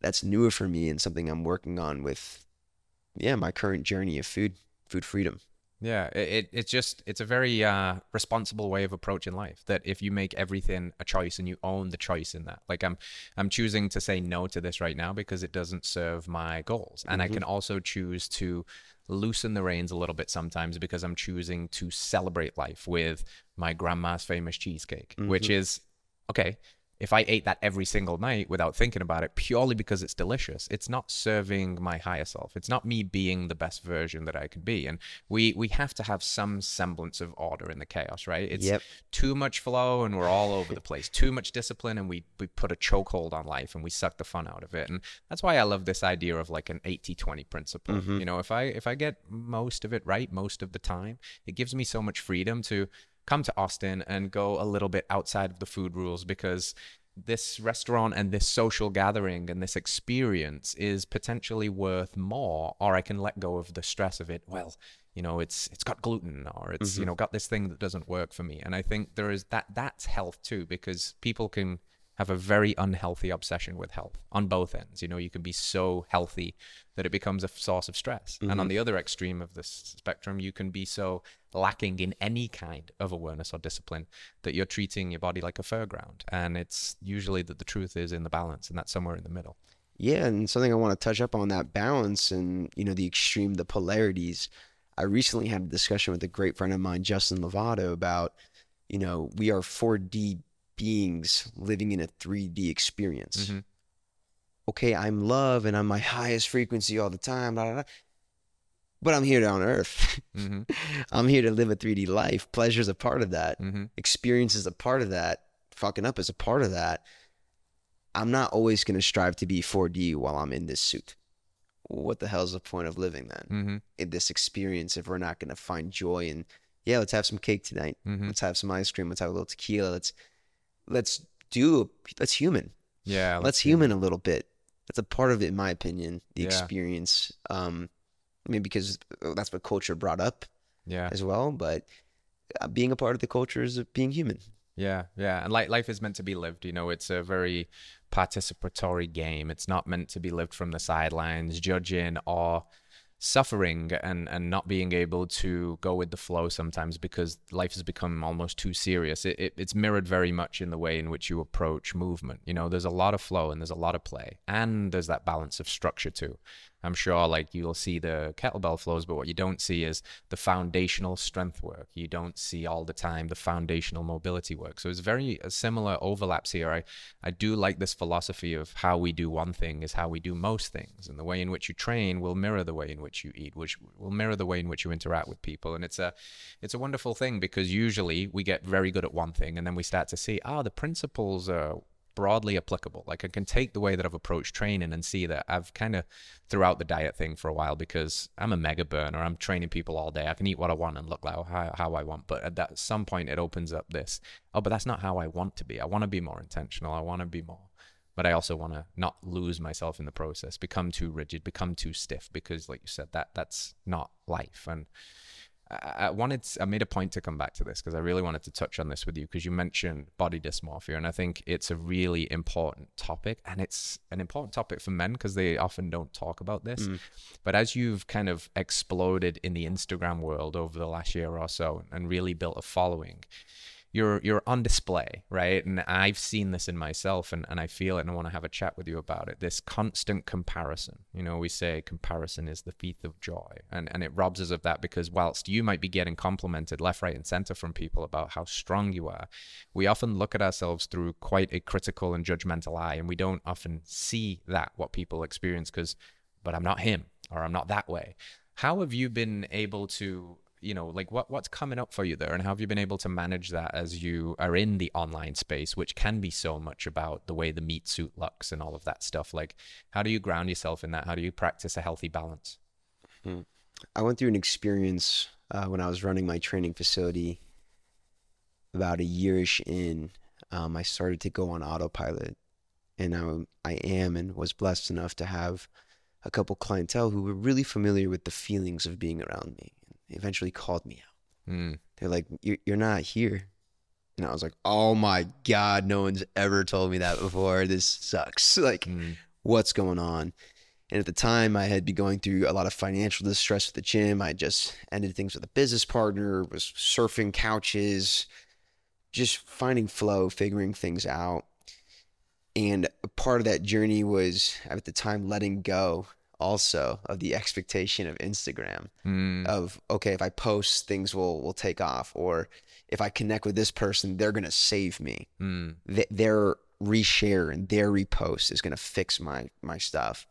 that's newer for me and something I'm working on with, yeah, my current journey of food, food freedom. Yeah, it, it it's just it's a very uh, responsible way of approaching life. That if you make everything a choice and you own the choice in that, like I'm I'm choosing to say no to this right now because it doesn't serve my goals, and I Mhm. can also choose to loosen the reins a little bit sometimes because I'm choosing to celebrate life with my grandma's famous cheesecake, which Mhm. is okay. If I ate that every single night without thinking about it, purely because it's delicious, it's not serving my higher self. It's not me being the best version that I could be. And we we have to have some semblance of order in the chaos, right? It's Yep. too much flow and we're all over the place. Too much discipline and we we put a chokehold on life and we suck the fun out of it. And that's why I love this idea of like an 80-20 principle. Mhm. You know, if I if I get most of it right most of the time, it gives me so much freedom to come to Austin and go a little bit outside of the food rules because this restaurant and this social gathering and this experience is potentially worth more or I can let go of the stress of it. Well, you know, it's it's got gluten or it's, you Mhm. know, got this thing that doesn't work for me. And I think there is that that's health too because people can have a very unhealthy obsession with health on both ends. You know, you can be so healthy that it becomes a source of stress. And on Mhm. the other extreme of this spectrum, you can be so lacking in any kind of awareness or discipline that you're treating your body like a fairground. And it's usually that the truth is in the balance, and that's somewhere in the middle. Yeah, and something I want to touch up on that balance and you know the extreme, the polarities. I recently had a discussion with a great friend of mine, Justin Lovato, about you know we are 4D beings living in a 3D experience. Mhm. Okay, I'm love and I'm my highest frequency all the time, blah, blah, blah. but I'm here on Earth. hmm I'm here to live a 3D life. Pleasure's a part of that. hmm Experience is a part of that. Fucking up is a part of that. I'm not always going to strive to be 4D while I'm in this suit. What the hell's the point of living then hmm in this experience if we're not going to find joy and yeah, let's have some cake tonight. hmm Let's have some ice cream. Let's have a little tequila. Let's let's do let's human. Yeah. Let's human a little bit. That's a part of it, in my opinion. The Yeah. experience. Um, I mean, because uh, that's what culture brought up Yeah. as well. But uh, being a part of the culture is being human. Yeah, yeah, and like life is meant to be lived. You know, it's a very participatory game. It's not meant to be lived from the sidelines, judging or suffering and and not being able to go with the flow sometimes because life has become almost too serious. It, it it's mirrored very much in the way in which you approach movement. You know, there's a lot of flow and there's a lot of play, and there's that balance of structure too. I'm sure like you'll see the kettlebell flows, but what you don't see is the foundational strength work. You don't see all the time the foundational mobility work. So it's very uh, similar overlaps here. I, I do like this philosophy of how we do one thing is how we do most things. And the way in which you train will mirror the way in which you eat, which will mirror the way in which you interact with people. And it's a it's a wonderful thing because usually we get very good at one thing and then we start to see, ah, the principles are broadly applicable. Like I can take the way that I've approached training and see that I've kind of throughout the diet thing for a while because I'm a mega burner. I'm training people all day. I can eat what I want and look like how, how I want. But at that some point, it opens up this. Oh, but that's not how I want to be. I want to be more intentional. I want to be more. But I also want to not lose myself in the process, become too rigid, become too stiff because, like you said, that that's not life. And I wanted, I made a point to come back to this because I really wanted to touch on this with you because you mentioned body dysmorphia, and I think it's a really important topic, and it's an important topic for men because they often don't talk about this. Mm. But as you've kind of exploded in the Instagram world over the last year or so, and really built a following, you're you're on display, right? And I've seen this in myself, and, and I feel it, and I want to have a chat with you about it. This constant comparison. You know, we say comparison is the thief of joy, and and it robs us of that because whilst you might be getting complimented left, right, and center from people about how strong you are, we often look at ourselves through quite a critical and judgmental eye, and we don't often see that what people experience because, but I'm not him, or I'm not that way. How have you been able to you know like what what's coming up for you there? And how have you been able to manage that as you are in the online space which can be so much about the way the meat suit looks and all of that stuff? Like how do you ground yourself in that? How do you practice a healthy balance? I went through an experience uh, when I was running my training facility about a yearish in. Um, I started to go on autopilot, and I, I am and was blessed enough to have a couple clientele who were really familiar with the feelings of being around me. They eventually called me out. mm, They're like, "You're you're not here," and I was like, "Oh my god, no one's ever told me that before. This sucks. Like, mm, what's going on?" And at the time, I had been going through a lot of financial distress at the gym. I just ended things with a business partner, was surfing couches, just finding flow, figuring things out. And a part of that journey was at the time letting go also of the expectation of Instagram mm, of okay, if I post, things will will take off, or if I connect with this person, they're gonna save me. mm, Th- their reshare and their repost is gonna fix my my stuff.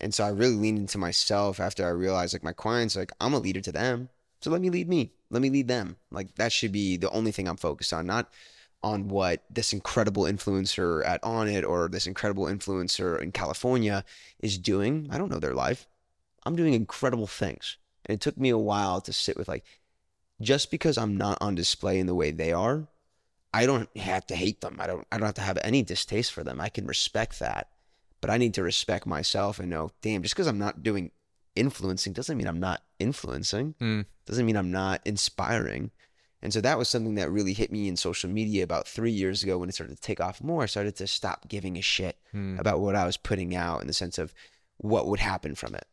And so I really leaned into myself after I realized like my clients like I'm a leader to them, so let me lead me, let me lead them. Like that should be the only thing I'm focused on, not on what this incredible influencer at Onnit or this incredible influencer in California is doing. I don't know their life. I'm doing incredible things. And it took me a while to sit with like, just because I'm not on display in the way they are, I don't have to hate them. I don't I don't have to have any distaste for them. I can respect that. But I need to respect myself and know, damn, just because I'm not doing influencing doesn't mean I'm not influencing. mm, Doesn't mean I'm not inspiring. And so that was something that really hit me in social media about three years ago when it started to take off more. I started to stop giving a shit Mm. about what I was putting out in the sense of what would happen from it.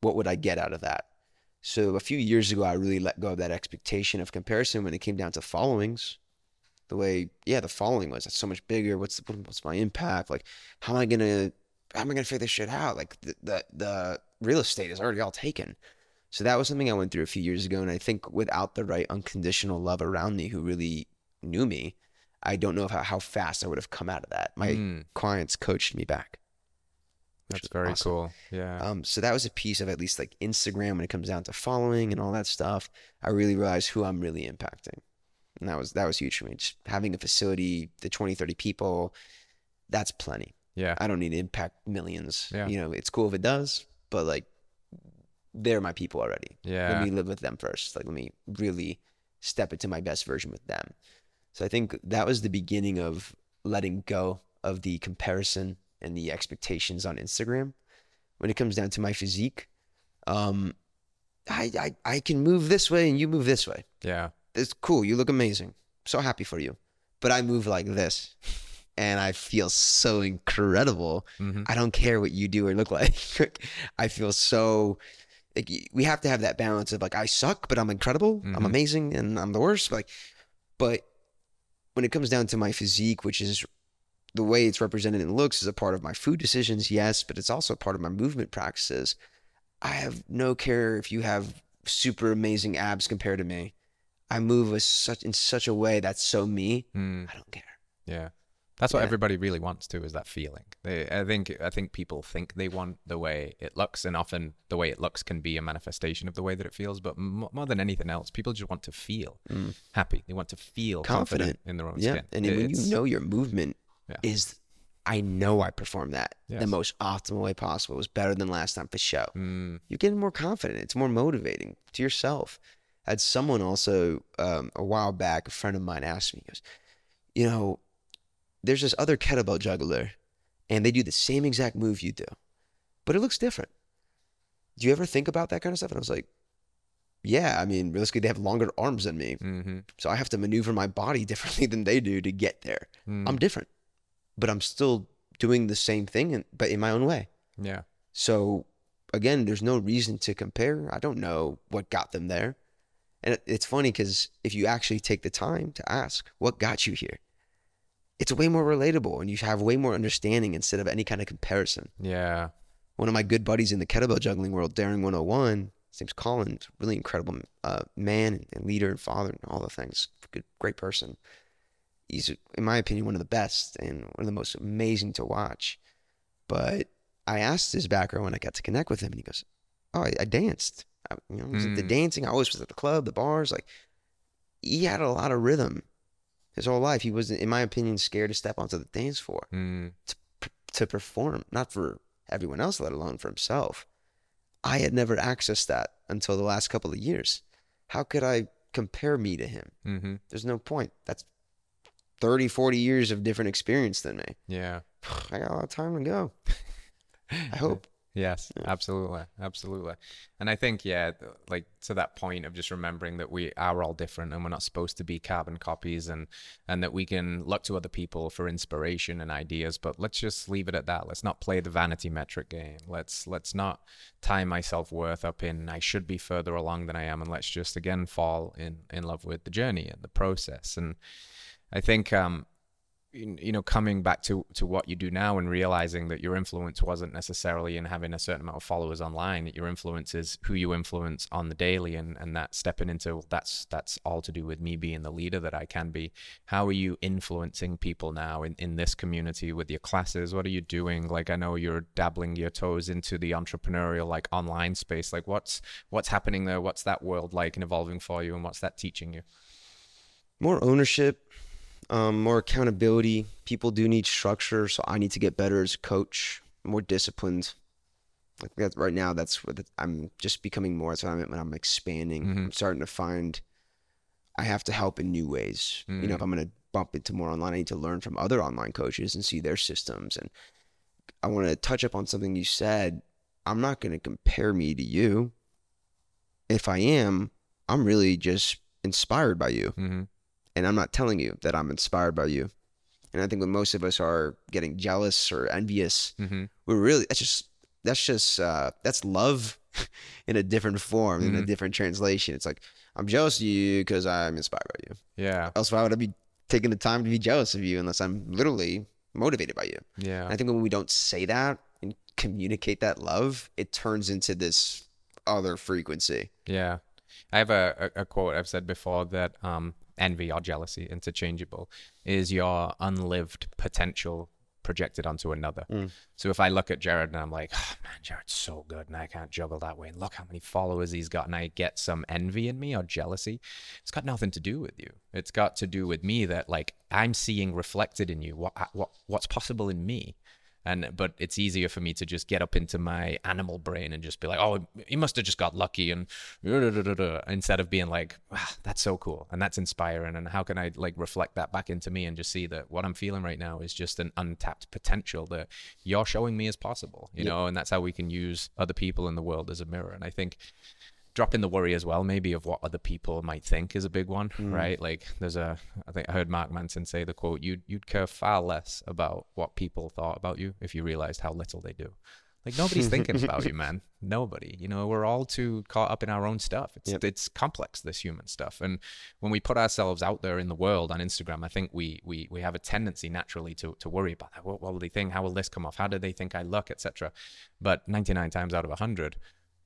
What would I get out of that? So a few years ago, I really let go of that expectation of comparison when it came down to followings. The way, yeah, the following was that's so much bigger. What's the, what's my impact? Like, how am I gonna how am I gonna figure this shit out? Like the the, the real estate is already all taken. So that was something I went through a few years ago, and I think without the right unconditional love around me, who really knew me, I don't know how, how fast I would have come out of that. My Mm. clients coached me back. which That's very awesome. cool. Yeah. Um, so that was a piece of at least like Instagram when it comes down to following and all that stuff. I really realized who I'm really impacting. And that was that was huge for me. Just having a facility, the 20, 30 people, that's plenty. yeah. I don't need to impact millions. Yeah. You know, it's cool if it does, but like they're my people already. Yeah. Let me live with them first. Like let me really step into my best version with them. So I think that was the beginning of letting go of the comparison and the expectations on Instagram. When it comes down to my physique, um, I, I I can move this way and you move this way. yeah. It's cool. You look amazing. So happy for you. But I move like this, and I feel so incredible. hmm I don't care what you do or look like. I feel so like we have to have that balance of like I suck, but I'm incredible. I'm Mhm. amazing, and I'm the worst. Like, but when it comes down to my physique, which is the way it's represented in looks, is a part of my food decisions, yes, but it's also part of my movement practices. I have no care if you have super amazing abs compared to me. I move such in such a way that's so me. Mm. I don't care. Yeah. That's what Yeah. everybody really wants too is that feeling. They I think I think people think they want the way it looks and often the way it looks can be a manifestation of the way that it feels, but m- more than anything else, people just want to feel Mm. happy. They want to feel confident, Confident. in their own Yeah, skin. and when you know your movement Yeah. is, I know I perform that Yes. the most optimal way possible. It was better than last time for show. Mm, You're getting more confident. It's more motivating to yourself. I had someone also um, a while back, a friend of mine asked me, he goes, you know, there's this other kettlebell juggler, and they do the same exact move you do, but it looks different. Do you ever think about that kind of stuff? And I was like, yeah, I mean, realistically, they have longer arms than me. hmm So I have to maneuver my body differently than they do to get there. mm, I'm different, but I'm still doing the same thing, in, but in my own way. yeah. So again, there's no reason to compare. I don't know what got them there. And it's funny because if you actually take the time to ask what got you here, it's way more relatable and you have way more understanding instead of any kind of comparison. Yeah. One of my good buddies in the kettlebell juggling world, Daring 101, his name's Colin, really incredible uh, man and leader and father and all the things. Good, great person. He's, in my opinion, one of the best and one of the most amazing to watch. But I asked his background when I got to connect with him, and he goes, "Oh, I, I danced. I, you know, at the Mm. dancing. I always was at the club, the bars. Like, he had a lot of rhythm his whole life. He wasn't, in my opinion, scared to step onto the dance floor Mm, to perform, not for everyone else, let alone for himself. I had never accessed that until the last couple of years. How could I compare me to him? hmm There's no point. That's 30, 40 years of different experience than me. Yeah. I got a lot of time to go. I hope. Yes, Yeah. absolutely, absolutely. And I think, yeah, like to that point of just remembering that we are all different and we're not supposed to be carbon copies, and and that we can look to other people for inspiration and ideas. But let's just leave it at that. Let's not play the vanity metric game. Let's let's not tie my self worth up in I should be further along than I am, and let's just again fall in in love with the journey and the process. And I think um, you know coming back to to what you do now and realizing that your influence wasn't necessarily in having a certain amount of followers online that your influence is who you influence on the daily and and that stepping into that's that's all to do with me being the leader that I can be. How are you influencing people now in in this community with your classes? What are you doing? Like I know you're dabbling your toes into the entrepreneurial like online space. Like what's what's happening there? What's that world like and evolving for you? And what's that teaching you? More ownership, um, more accountability. People do need structure, so I need to get better as a coach, more disciplined. Like that right now, that's what I'm just becoming more. That's what I'm when I'm expanding. Mhm. I'm starting to find I have to help in new ways. You know, if Mm. I'm going to bump into more online, I need to learn from other online coaches and see their systems. And I want to touch up on something you said. I'm not going to compare me to you. If I am, I'm really just inspired by you. Mm-hmm. And I'm not telling you that I'm inspired by you. And I think when most of us are getting jealous or envious, Mm-hmm. we're really that's just that's just uh, that's love in a different form in a Mhm. different translation. It's like I'm jealous of you because I'm inspired by you. Yeah. Else, why would I be taking the time to be jealous of you unless I'm literally motivated by you? Yeah. And I think when we don't say that and communicate that love, it turns into this other frequency. Yeah. I have a, a, a quote I've said before that um, envy or jealousy, interchangeable, is your unlived potential projected onto another. Mm. So if I look at Jarrod and I'm like, oh, man, Jarrod's so good and I can't juggle that way. And look how many followers he's got. And I get some envy in me or jealousy. It's got nothing to do with you. It's got to do with me that like I'm seeing reflected in you what, what what's possible in me. And but it's easier for me to just get up into my animal brain and just be like, oh, he must have just got lucky, and instead of being like, ah, that's so cool and that's inspiring, and how can I like reflect that back into me and just see that what I'm feeling right now is just an untapped potential that you're showing me is possible, you Yep. know, and that's how we can use other people in the world as a mirror. And I think dropping the worry as well, maybe of what other people might think is a big one, Mm. right? Like there's a, I think I heard Mark Manson say the quote, you'd, you'd care far less about what people thought about you if you realized how little they do. Like nobody's thinking about you, man. Nobody. You know, we're all too caught up in our own stuff. It's Yep. it's complex, this human stuff. And when we put ourselves out there in the world on Instagram, I think we we we have a tendency naturally to to worry about that. What, what will they think? How will this come off? How do they think I look, etc. But 99 times out of 100,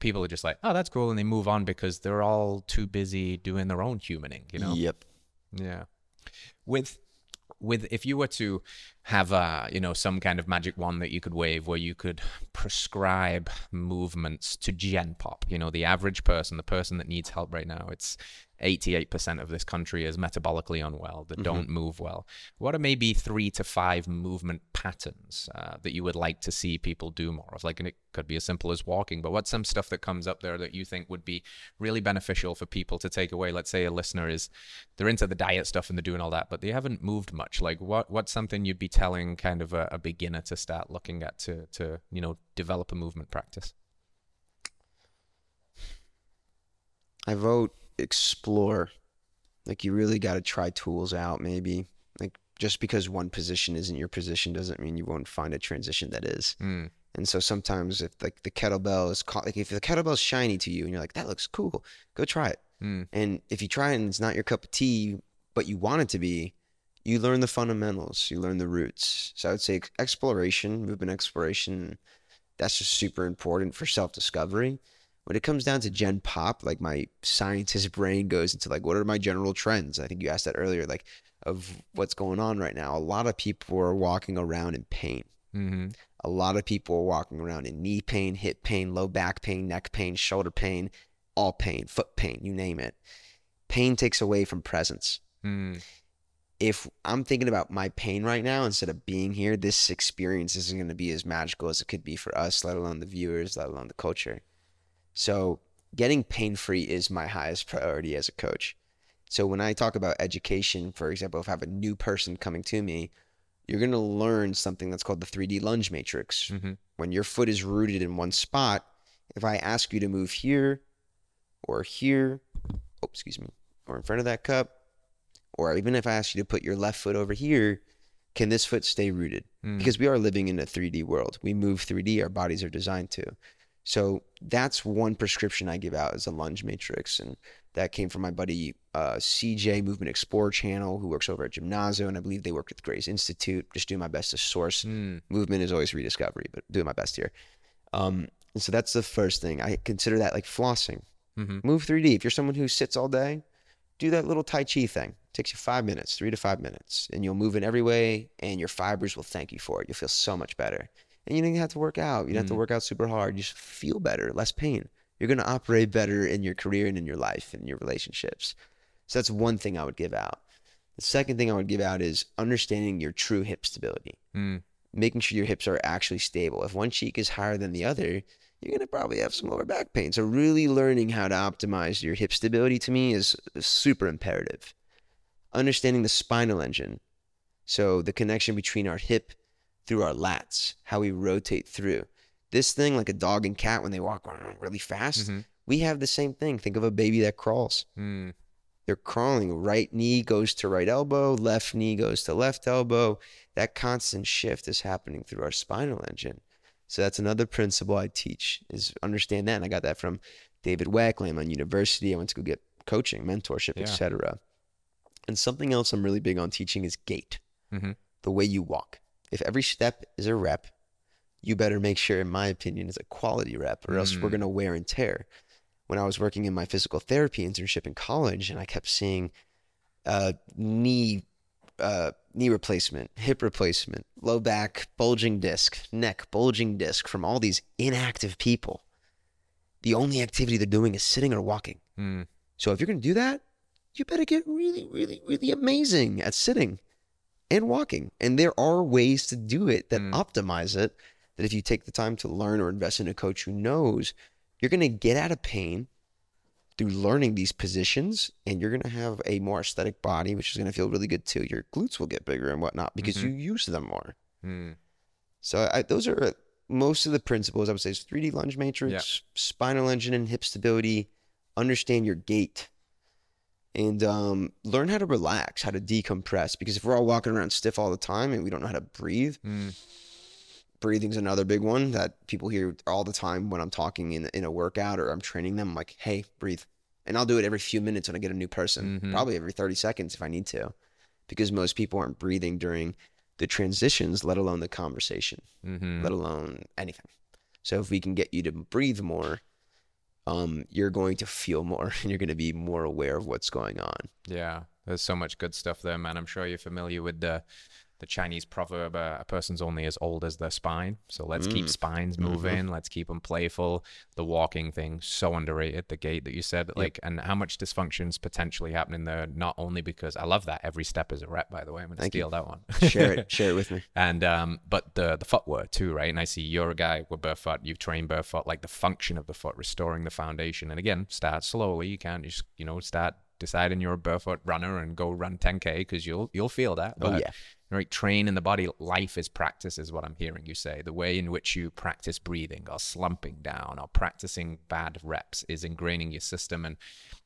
people are just like, oh, that's cool, and they move on because they're all too busy doing their own humaning. You know. Yep. Yeah. With with if you were to have a you know some kind of magic wand that you could wave where you could prescribe movements to gen pop. You know the average person the person that needs help right now it's 88% of this country is metabolically unwell that don't move well. What are maybe three to five movement patterns uh, that you would like to see people do more of? Like and it could be as simple as walking but what's some stuff that comes up there that you think would be really beneficial for people to take away? Let's say a listener is they're into the diet stuff and they're doing all that but they haven't moved much. Like what what's something you'd be telling kind of a, a beginner to start looking at to to you know develop a movement practice I vote explore. Like you really got to try tools out maybe. Like just because one position isn't your position doesn't mean you won't find a transition that is. mm. And so sometimes if like the kettlebell is ca- like if the kettlebell's shiny to you and you're like that looks cool, go try it. Mm. And if you try it and it's not your cup of tea, but you want it to be, you learn the fundamentals, you learn the roots. So I would say exploration, movement exploration, that's just super important for self discovery. When it comes down to Gen Pop, like my scientist brain goes into like, what are my general trends? I think you asked that earlier, like of what's going on right now. A lot of people are walking around in pain. hmm A lot of people are walking around in knee pain, hip pain, low back pain, neck pain, shoulder pain, all pain, foot pain, you name it. Pain takes away from presence. Mm. If I'm thinking about my pain right now instead of being here, this experience isn't going to be as magical as it could be for us, let alone the viewers, let alone the culture. So, getting pain free is my highest priority as a coach. So, when I talk about education, for example, if I have a new person coming to me, you're going to learn something that's called the 3D lunge matrix. hmm When your foot is rooted in one spot, if I ask you to move here or here, oh, excuse me, or in front of that cup, or even if I ask you to put your left foot over here, can this foot stay rooted? Mm. Because we are living in a 3D world. We move 3D, our bodies are designed to. So that's one prescription I give out as a lunge matrix. And that came from my buddy uh, CJ Movement Explorer channel, who works over at Gymnasio. And I believe they work with Grace Institute. Just doing my best to source Mm. movement is always rediscovery, but doing my best here. Um, and so that's the first thing. I consider that like flossing. hmm Move 3D. If you're someone who sits all day, do that little Tai Chi thing. Takes you five minutes, three to five minutes, and you'll move in every way, and your fibers will thank you for it. You'll feel so much better. And you don't have to work out. You don't have to Mm. work out super hard. You just feel better, less pain. You're going to operate better in your career and in your life and your relationships. So that's one thing I would give out. The second thing I would give out is understanding your true hip stability Mm. making sure your hips are actually stable. If one cheek is higher than the other, you're going to probably have some lower back pain. So, really learning how to optimize your hip stability to me is super imperative. Understanding the spinal engine. So, the connection between our hip through our lats, how we rotate through. This thing, like a dog and cat when they walk really fast, Mhm. we have the same thing. Think of a baby that crawls. Mm. They're crawling. Right knee goes to right elbow, left knee goes to left elbow. That constant shift is happening through our spinal engine. So that's another principle I teach is understand that. And I got that from David Weck, Landmine University. I went to go get coaching, mentorship, Yeah. etc. And something else I'm really big on teaching is gait, Mhm. the way you walk. If every step is a rep, you better make sure, in my opinion, it's a quality rep, or else we're Mm. going to wear and tear. When I was working in my physical therapy internship in college, and I kept seeing uh, knee uh, knee replacement, hip replacement, low back bulging disc, neck bulging disc from all these inactive people. The only activity they're doing is sitting or walking. Mm. So if you're going to do that, you better get really, really, really amazing at sitting and walking. And there are ways to do it that Mm. optimize it. That if you take the time to learn or invest in a coach who knows, you're going to get out of pain through learning these positions and you're going to have a more aesthetic body, which is going to feel really good too. Your glutes will get bigger and whatnot because Mhm. you use them more. Mm. So I, those are most of the principles I would say is 3D lunge matrix, spinal engine and hip stability, understand your gait, and um, learn how to relax, how to decompress. Because if we're all walking around stiff all the time and we don't know how to breathe, Mm. breathing's another big one that people hear all the time when I'm talking in in a workout or I'm training them. I'm like, hey, breathe, and I'll do it every few minutes when I get a new person, Mhm. probably every 30 seconds if I need to, because most people aren't breathing during the transitions, let alone the conversation hmm let alone anything. So if we can get you to breathe more, um, you're going to feel more and you're going to be more aware of what's going on. Yeah, there's so much good stuff there, man. I'm sure you're familiar with the the Chinese proverb: uh, "A person's only as old as their spine." So let's keep Mm. spines Mhm. moving. Let's keep them playful. The walking thing so underrated. The gait that you said, like, and how much dysfunction's potentially happening there. Not only because I love that every step is a rep. By the way, I'm gonna Thank you. steal that one. Share it, share it with me. and um, but the the footwork too, right? And I see you're a guy with barefoot. You've trained barefoot, like the function of the foot, restoring the foundation. And again, start slowly. You can't just you know start deciding you're a barefoot runner and go run 10k because you'll you'll feel that. Oh But, yeah, Right, train in the body. Life is practice, is what I'm hearing you say. The way in which you practice breathing, or slumping down, or practicing bad reps, is ingraining your system, and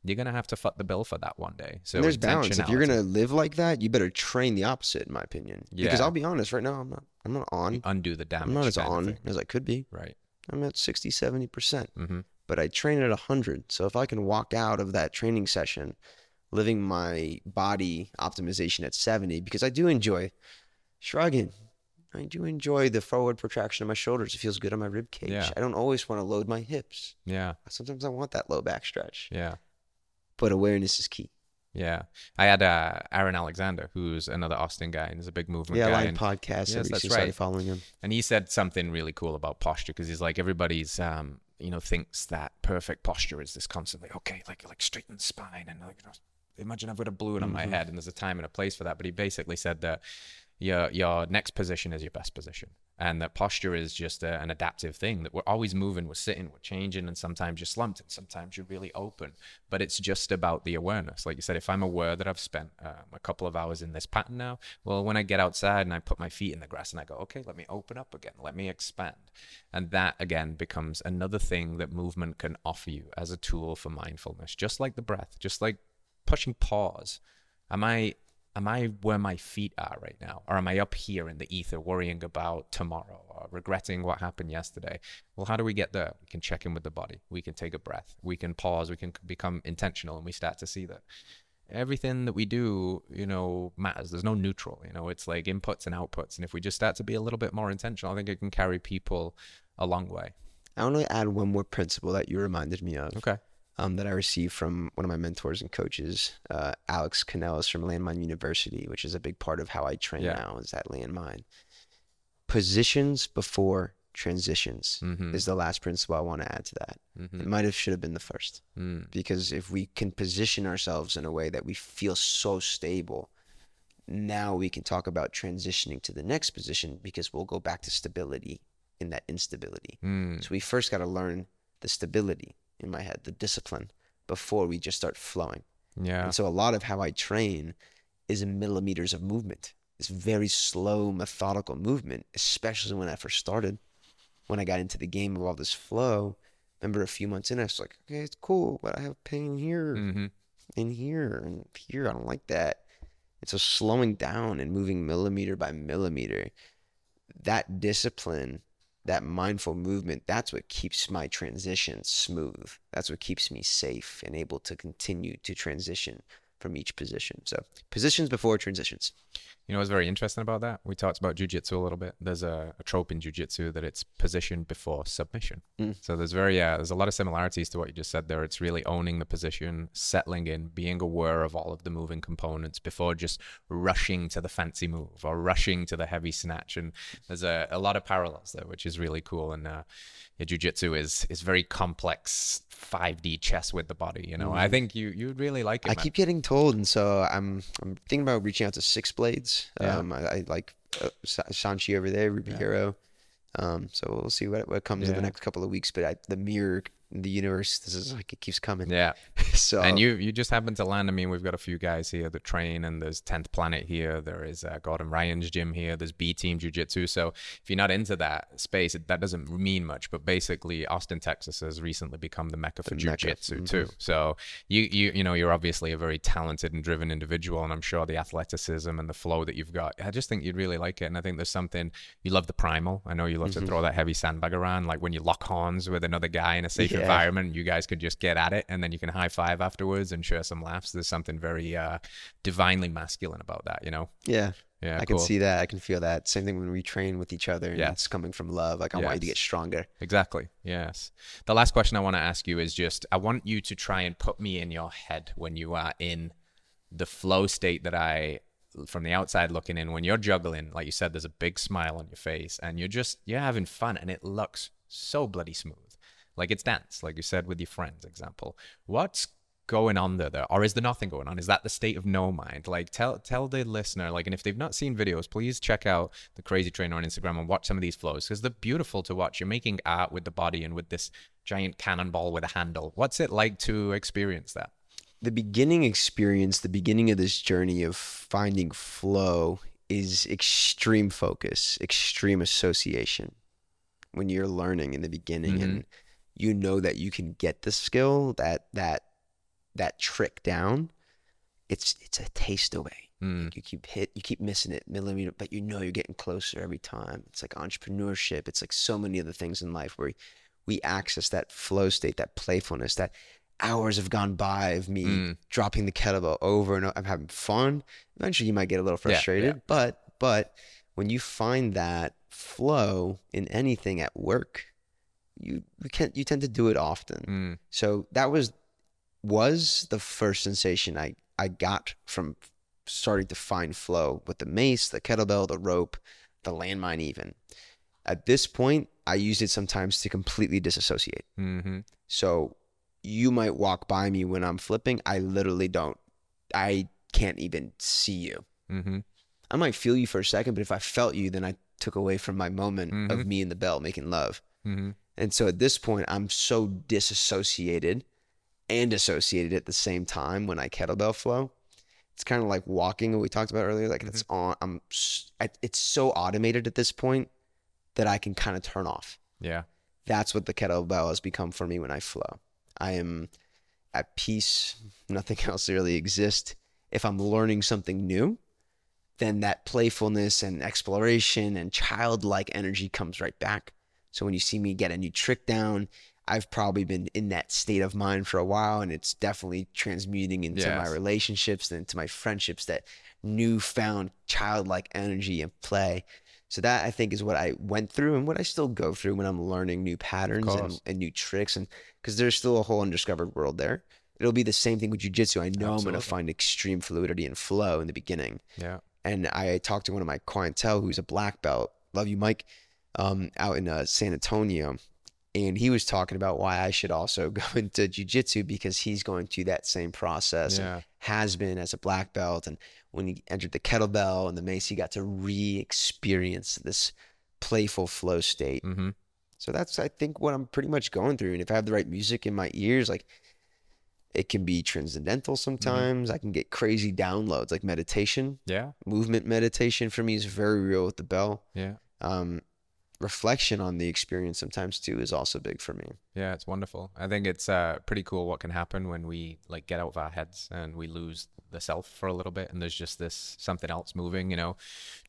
you're gonna have to foot the bill for that one day. So and there's balance. If you're gonna live like that, you better train the opposite, in my opinion. Yeah. Because I'll be honest, right now I'm not, I'm not on. undo the damage. I'm not as on thing. as I could be. Right. I'm at 60, 70 percent. Mm-hmm. but I train at 100. So if I can walk out of that training session living my body optimization at 70, because I do enjoy shrugging. I do enjoy the forward protraction of my shoulders. It feels good on my rib cage. Yeah. I don't always want to load my hips. Yeah. Sometimes I want that low back stretch, Yeah. but awareness is key. Yeah, I had uh, Aaron Alexander, who's another Austin guy, and is a big movement Yeah, guy. like and, podcasts. Yes, that's right. following him. and he said something really cool about posture because he's like everybody's, um, you know, thinks that perfect posture is this constantly okay, like like straighten the spine and like you know, imagine I've got a balloon on my Mhm. head, and there's a time and a place for that. But he basically said that your your next position is your best position, and that posture is just a, an adaptive thing. That we're always moving, we're sitting, we're changing, and sometimes you're slumped, and sometimes you're really open. But it's just about the awareness. Like you said, if I'm aware that I've spent um, a couple of hours in this pattern now, well, when I get outside and I put my feet in the grass and I go, okay, let me open up again, let me expand, and that again becomes another thing that movement can offer you as a tool for mindfulness, just like the breath, just like pushing pause. Am I am I where my feet are right now? Or am I up here in the ether worrying about tomorrow or regretting what happened yesterday? Well, how do we get there? We can check in with the body. We can take a breath. We can pause. We can become intentional and we start to see that everything that we do, you know, matters. There's no neutral, you know, it's like inputs and outputs. And if we just start to be a little bit more intentional, I think it can carry people a long way. I want to add one more principle that you reminded me of. Okay. Um, that I received from one of my mentors and coaches, uh, Alex Canellis from Landmine University, which is a big part of how I train Yeah. now, is that landmine. Positions before transitions Mm-hmm. is the last principle I want to add to that. It mm-hmm. might have should have been the first Mm. because if we can position ourselves in a way that we feel so stable, now we can talk about transitioning to the next position because we'll go back to stability in that instability. Mm. So we first got to learn the stability in my head, the discipline, before we just start flowing. Yeah. And so a lot of how I train is in millimeters of movement. It's very slow, methodical movement, especially when I first started. When I got into the game of all this flow, remember a few months in, I was like, okay, it's cool, but I have pain here. Mm-hmm. in here and here. I don't like that. And so slowing down and moving millimeter by millimeter, that discipline, that mindful movement, that's what keeps my transition smooth. That's what keeps me safe and able to continue to transition from each position. So positions before transitions. You know what's very interesting about that? We talked about jujitsu a little bit. There's a, a trope in jujitsu that it's position before submission. Mm. So there's very uh, there's a lot of similarities to what you just said there. It's really owning the position, settling in, being aware of all of the moving components before just rushing to the fancy move or rushing to the heavy snatch. And there's a, a lot of parallels there, which is really cool. And uh, yeah, jujitsu is is very complex 5D chess with the body. You know, I Mhm. think you you would really like it. I man. keep getting told, and so I'm I'm thinking about reaching out to Six Blades. Yeah. Um, I, I like uh, Sanchi over there, Rubiero. Um, so we'll see what what comes in the next couple of weeks. But I, the mirror, the universe, this is like it keeps coming. yeah. so And you you just happen to land. I mean, we've got a few guys here that train, and there's Tenth Planet here. There is uh, Gordon Ryan's gym here. There's B Team Jiu Jitsu. So if you're not into that space, it, that doesn't mean much. But basically, Austin, Texas, has recently become the mecca for The Jiu Jitsu mhm. too. So you you you know you're obviously a very talented and driven individual, and I'm sure the athleticism and the flow that you've got. I just think you'd really like it, and I think there's something you love the primal. I know you love Mhm. to throw that heavy sandbag around, like when you lock horns with another guy in a safe Yeah. Environment. You guys could just get at it, and then you can high five afterwards and share some laughs. There's something very uh, divinely masculine about that, you know? yeah, Yeah, I cool. can see that. I can feel that. Same thing when we train with each other. And Yeah. it's coming from love. Like I want you to get stronger. Exactly. Yes. The last question I want to ask you is just I want you to try and put me in your head when you are in the flow state that I from the outside looking in when you're juggling like you said there's a big smile on your face and you're just you're having fun and it looks so bloody smooth like it's dance like you said with your friends example. What's going on there, there or is there nothing going on? Is that the state of no mind? Like tell tell the listener like and if they've not seen videos please check out the crazy trainer on instagram and watch some of these flows because they're beautiful to watch. You're making art with the body and with this giant cannonball with a handle. What's it like to experience that? The beginning experience, the beginning of this journey of finding flow is extreme focus, extreme association. When you're learning in the beginning Mhm. and you know that you can get the skill, that that that trick down, it's it's a taste away. Mm, You keep hit, you keep missing it millimeter, but you know you're getting closer every time. It's like entrepreneurship. It's like so many other things in life where we access that flow state, that playfulness, that hours have gone by of me Mm. dropping the kettlebell over and over. I'm having fun. Eventually, you might get a little Yeah, yeah. frustrated, but but when you find that flow in anything at work, you you can you tend to do it often. mm, So that was was the first sensation I I got from starting to find flow with the mace, the kettlebell, the rope, the landmine even. At this point, I use it sometimes to completely disassociate. hmm So you might walk by me when I'm flipping, I literally don't I can't even see you. hmm I might feel you for a second, but if I felt you, then I took away from my moment Mhm. of me and the bell making love. hmm And so at this point, I'm so disassociated and associated at the same time when I kettlebell flow. It's kind of like walking, what we talked about earlier. Like it's mm-hmm. on. I'm. It's so automated at this point that I can kind of turn off. yeah That's what the kettlebell has become for me when I flow. I am at peace. Nothing else really exists. If I'm learning something new, then that playfulness and exploration and childlike energy comes right back. So when you see me get a new trick down, I've probably been in that state of mind for a while, and it's definitely transmuting into my relationships and into my friendships. That newfound childlike energy and play. So that I think is what I went through and what I still go through when I'm learning new patterns and, and new tricks, and because there's still a whole undiscovered world there. It'll be the same thing with jujitsu. I know I'm going to find extreme fluidity and flow in the beginning yeah and I talked to one of my clientele who's a black belt. Love you, Mike, um, out in uh, San Antonio, and he was talking about why I should also go into jujitsu because he's going through that same process and yeah has been as a black belt. And when he entered the kettlebell and the mace, he got to re-experience this playful flow state. hmm So that's I think what I'm pretty much going through. And if I have the right music in my ears, like it can be transcendental sometimes. I can get crazy downloads like meditation yeah movement meditation for me is very real with the bell. yeah Um, reflection on the experience sometimes too is also big for me. Yeah, it's wonderful. I think it's uh, pretty cool what can happen when we like get out of our heads and we lose the self for a little bit and there's just this something else moving, you know.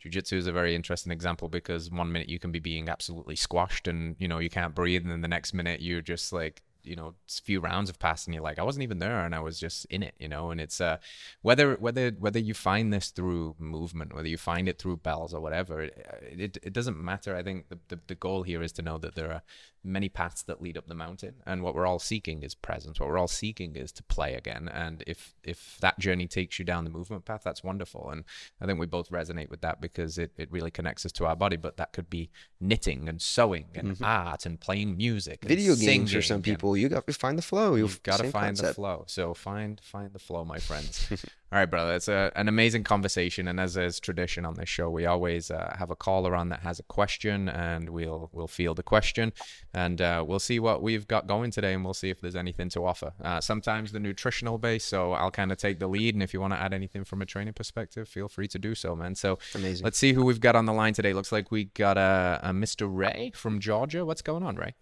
Jiu-jitsu is a very interesting example because one minute you can be being absolutely squashed and you know you can't breathe and then the next minute you're just like you know few rounds have passed and you're like I wasn't even there and I was just in it you know? And it's uh whether whether whether you find this through movement whether you find it through bells or whatever it it, it doesn't matter. I think the, the the goal here is to know that there are many paths that lead up the mountain. And what we're all seeking is presence. What we're all seeking is to play again. And if if that journey takes you down the movement path that's wonderful. And i think we both resonate with that because it, it really connects us to our body. But that could be knitting and sewing and mm-hmm. art and playing music video games for some people you got to find the flow. You've got to find concept. the flow. So find find the flow my friends all right, brother. It's a, an amazing conversation, and as is tradition on this show, we always uh, have a caller on that has a question, and we'll we'll field the question, and uh, we'll see what we've got going today, and we'll see if there's anything to offer. Uh, sometimes the nutritional base, so I'll kind of take the lead, and if you want to add anything from a training perspective, feel free to do so, man. So amazing. Let's see who we've got on the line today. Looks like we got a, a Mr. Ray from Georgia. What's going on, Ray?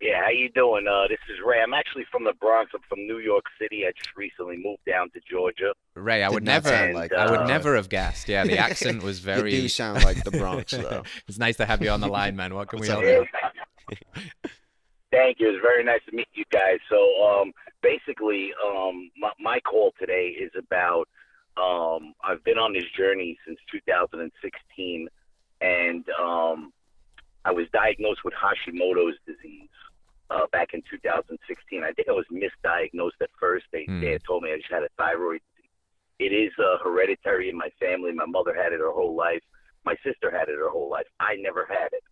Yeah, how you doing? Uh, this is Ray. I'm actually from the Bronx. I'm from New York City. I just recently moved down to Georgia. Ray, I would never, and, like, uh, I would never have guessed. Yeah, the accent was very. you do sound like the Bronx, though. it's nice to have you on the line, man. What can we all do? Thank you. It's very nice to meet you guys. So, um, basically, um, my, my call today is about. Um, I've been on this journey since 2016, and um, I was diagnosed with Hashimoto's disease uh, back in 2016. I think I was misdiagnosed at first. They, mm. they had told me I just had a thyroid. It is uh, hereditary in my family. My mother had it her whole life. My sister had it her whole life. I never had it.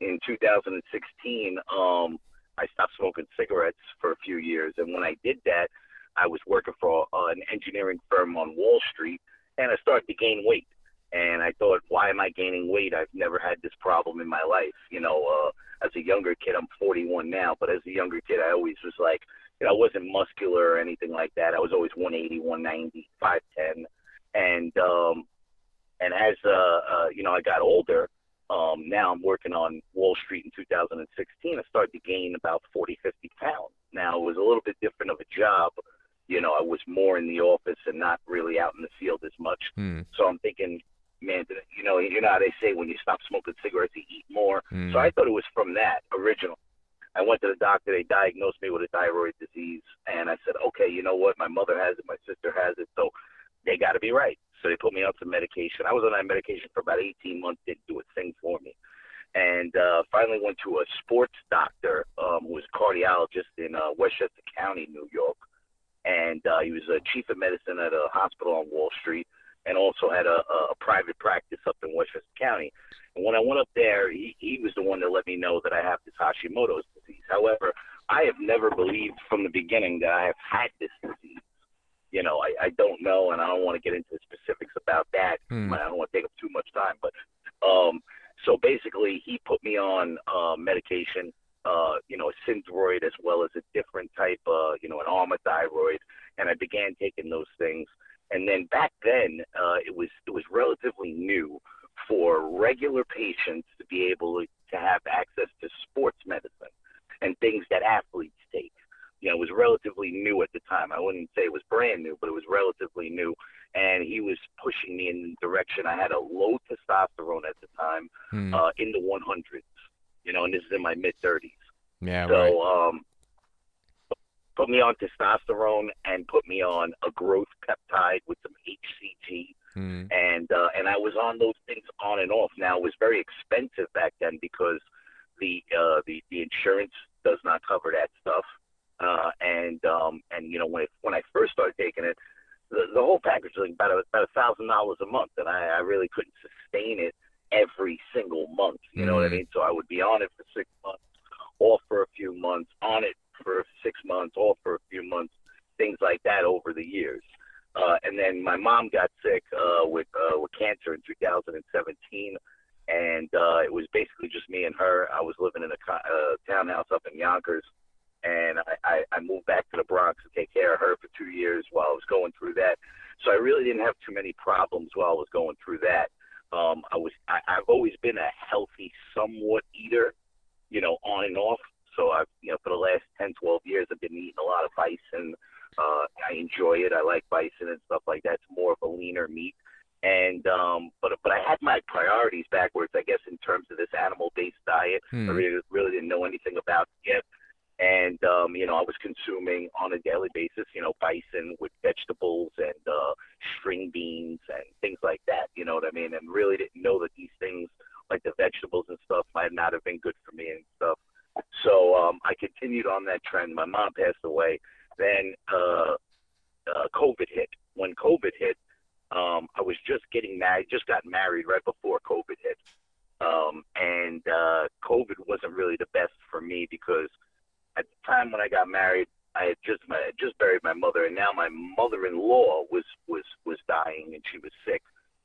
In 2016, um, I stopped smoking cigarettes for a few years, and when I did that, I was working for uh, an engineering firm on Wall Street, and I started to gain weight. And I thought, why am I gaining weight? I've never had this problem in my life. You know, uh, as a younger kid, I'm 41 now, but as a younger kid, I always was like, you know, I wasn't muscular or anything like that. I was always 180, 190, 5'10. And, um, and as, uh, uh, you know, I got older, um, now I'm working on Wall Street in 2016. I started to gain about 40, 50 pounds. Now it was a little bit different of a job. You know, I was more in the office and not really out in the field as much. Hmm. So I'm thinking, man, you know, you know how they say when you stop smoking cigarettes, you eat more. Mm. So I thought it was from that original. I went to the doctor. They diagnosed me with a thyroid disease, and I said, okay, you know what? My mother has it. My sister has it. So they got to be right. So they put me on some medication. I was on that medication for about 18 months. Didn't do a thing for me. And uh, finally went to a sports doctor um, who was a cardiologist in uh, Westchester County, New York. And uh, he was a chief of medicine at a hospital on Wall Street and also had a, a private practice up in Westchester County. And when I went up there, he, he was the one that let me know that I have this Hashimoto's disease. However, I have never believed from the beginning that I have had this disease. You know, I, I don't know, and I don't want to get into the specifics about that. Hmm. I don't want to take up too much time, but um, so basically, he put me on uh, medication, uh, you know, a Synthroid as well as a different type, uh, you know, an Armour and I began taking those things. And then back then, uh, it was it was relatively new for regular patients to be able to have access to sports medicine and things that athletes take. You know, it was relatively new at the time. I wouldn't say it was brand new, but it was relatively new. And he was pushing me in the direction. I had a low testosterone at the time, hmm. uh, in the 100s. You know, and this is in my mid 30s. Yeah. So, right. um, put me on testosterone and put me on a growth peptide with some HCG. Mm. And uh, and I was on those things on and off. Now it was very expensive back then because the uh, the the insurance does not cover that stuff. Uh, and um, and you know when it, when I first started taking it, the, the whole package was like about a, about a thousand dollars a month, and I, I really couldn't sustain it every single month. You know what I hmm. mean? So I would be on it for six months, off for a few months, on it for six months, off for a few months, things like that over the years. Uh, and then my mom got sick uh, with uh, with cancer in 2017, and uh, it was basically just me and her. I was living in a co- uh, townhouse up in Yonkers, and I, I, I moved back to the Bronx to take care of her for two years while I was going through that. So I really didn't have too many problems while I was going through that. Um, I was I, I've always been a healthy, somewhat eater, you know, on and off. So I've you know for the last 10, 12 years I've been eating a lot of bison. Uh, I enjoy it. I like bison and stuff like that. It's more of a leaner meat. And um, but but I had my priorities backwards, I guess, in terms of this animal-based diet. Hmm. I really really didn't know anything about it yet. And um, you know, I was consuming on a daily basis, you know, bison with vegetables and uh, string beans and things like that. You know what I mean? And really didn't know that these things, like the vegetables and stuff, might not have been good for me and stuff. So um, I continued on that trend. My mom passed away. Then uh, uh, COVID hit. When COVID hit, um, I was just getting married, just got married right before COVID hit. Um, and uh, COVID wasn't really the best for me because at the time when I got married, I had just my had just buried my mother, and now my mother-in-law was was was dying, and she was sick,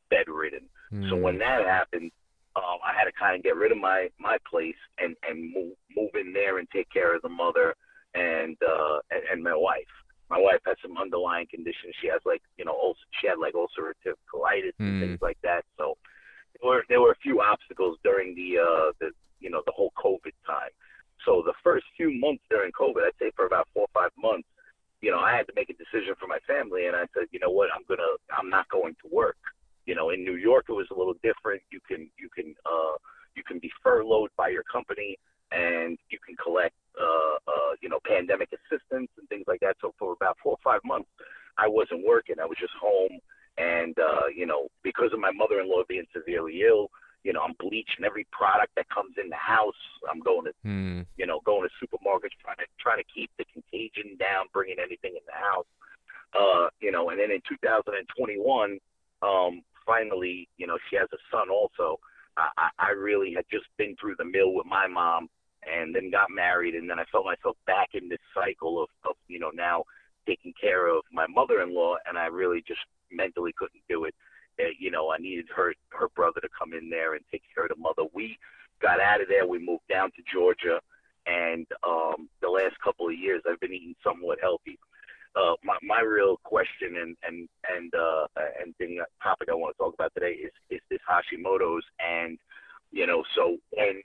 bedridden. So Hmm. when that happened, um, I had to kind of get rid of my my place and and move move in there and take care of the mother and uh and, and my wife. My wife has some underlying conditions. She has like you know ul- she had like ulcerative colitis and Hmm. things like that. So there were there were a few obstacles during the uh the you know the whole COVID time. So the first few months during COVID, I'd say for about four or five months, you know, I had to make a decision for my family, and I said, you know what, I'm gonna, I'm not going to work. You know, in New York, it was a little different. You can, you can, uh, you can be furloughed by your company, and you can collect, uh, uh, you know, pandemic assistance and things like that. So for about four or five months, I wasn't working. I was just home, and uh, you know, because of my mother-in-law being severely ill, you know, I'm bleaching every product that comes in the house. I'm going to Hmm. you know, going to supermarkets, trying to trying to keep the contagion down, bringing anything in the house. Uh, you know, and then in 2021, um, finally, you know, she has a son also. I, I really had just been through the mill with my mom, and then got married, and then I felt myself back in this cycle of, of you know, now taking care of my mother-in-law, and I really just mentally couldn't do it. Uh, you know, I needed her her brother to come in there and take care of the mother. We got out of there. We moved down to Georgia, and um, the last couple of years I've been eating somewhat healthy. Uh, my my real question and and and uh, and thing topic I want to talk about today is is this Hashimoto's and you know so when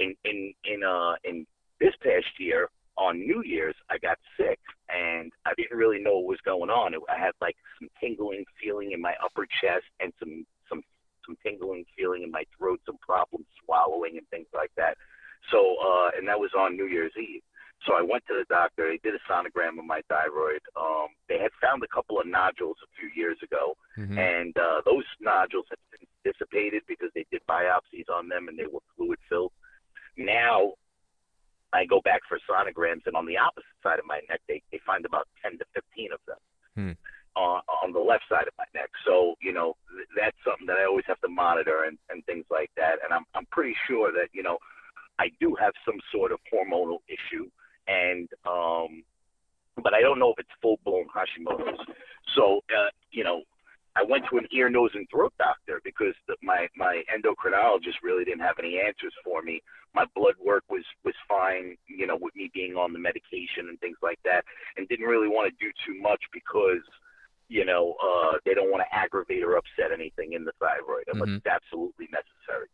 in in in uh in this past year on New Year's I got sick and I didn't really know what was going on. I had like some tingling feeling in my upper chest and some some some tingling feeling in my throat, some problems swallowing and things like that. So, uh, and that was on New Year's Eve. So I went to the doctor. They did a sonogram of my thyroid. Um, they had found a couple of nodules a few years ago, Mhm. and uh, those nodules had been dissipated because they did biopsies on them and they were fluid filled. Now I go back for sonograms, and on the opposite side of my neck, they, they find about 10 to 15 of them Hmm. on, on the left side of my neck. So, you know, th- that's something that I always have to monitor and, and things like that. And I'm, I'm pretty sure that, you know, I do have some sort of hormonal issue. And, um, but I don't know if it's full blown Hashimoto's. So, uh, you know, I went to an ear, nose, and throat doctor because the, my my endocrinologist really didn't have any answers for me. My blood work was was fine, you know, with me being on the medication and things like that, and didn't really want to do too much because, you know, uh, they don't want to aggravate or upset anything in the thyroid unless Mhm. it's absolutely necessary.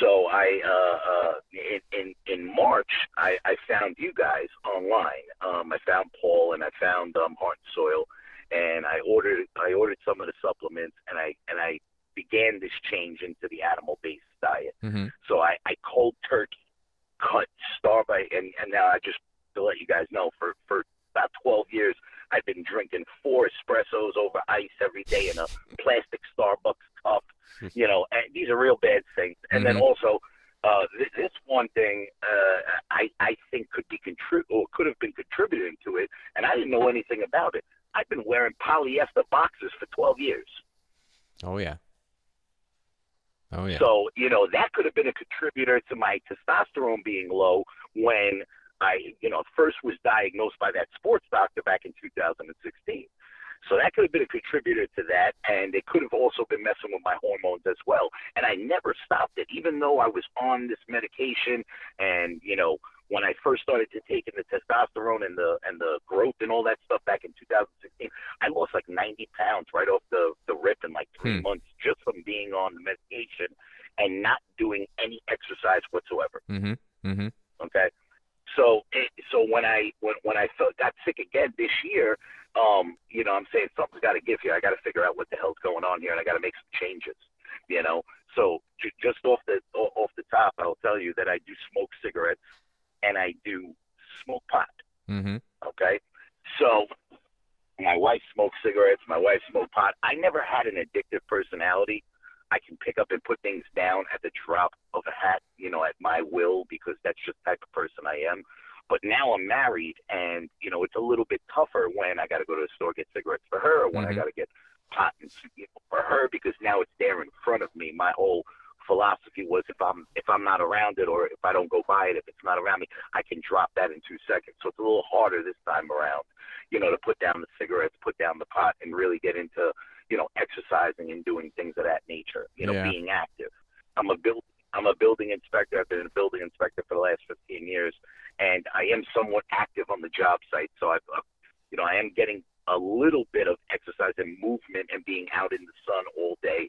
So I, uh, uh, in, in in March, I, I found you guys online. Um, I found Paul and I found um, Heart and Soil, and I ordered I ordered some of the supplements, and I and I began this change into the animal-based diet. Mhm. So I, I cold turkey cut star by and, and now I just to let you guys know for for about 12 years I've been drinking four espressos over ice every day in a plastic Starbucks cup. You know, these are real bad things. And then Mhm. also uh, th- this one thing uh, I I think could be contrib or could have been contributing to it, and I didn't know anything about it. I've been wearing polyester boxes for 12 years. Oh yeah. Oh yeah. So, you know, that could have been a contributor to my testosterone being low when I, you know, first was diagnosed by that sports doctor back in 2016. So that could have been a contributor to that, and it could have also been messing with my hormones as well. And I never stopped it, even though I was on this medication and, you know, when I first started to take in the testosterone and the and the growth and all that stuff back in 2016, I lost like 90 pounds right off the the rip in like three Hmm. months just from being on the medication and not doing any exercise whatsoever. Mm-hmm. Mm-hmm. Okay. So, it, so when I when when I felt got sick again this year, um, you know, I'm saying something's got to give here. I got to figure out what the hell's going on here, and I got to make some changes. You know, so j- just off the off the top, I'll tell you that I do smoke cigarettes and I do smoke pot. Mm-hmm. Okay, so my wife smokes cigarettes. My wife smokes pot. I never had an addictive personality. I can pick up and put things down at the drop of a hat, you know, at my will because that's just the type of person I am. But now I'm married, and you know, it's a little bit tougher when I got to go to the store get cigarettes for her, or when I Mhm. got to get pot and you know, for her because now it's there in front of me. My whole philosophy was if I'm if I'm not around it, or if I don't go buy it, if it's not around me, I can drop that in two seconds. So it's a little harder this time around, you know, to put down the cigarettes, put down the pot, and really get into you know exercising and doing things of that nature. You know, Yeah. being active. I'm a build I'm a building inspector. I've been a building inspector for the last 15 years, and I am somewhat active on the job site. So I've, uh, you know, I am getting a little bit of exercise and movement and being out in the sun all day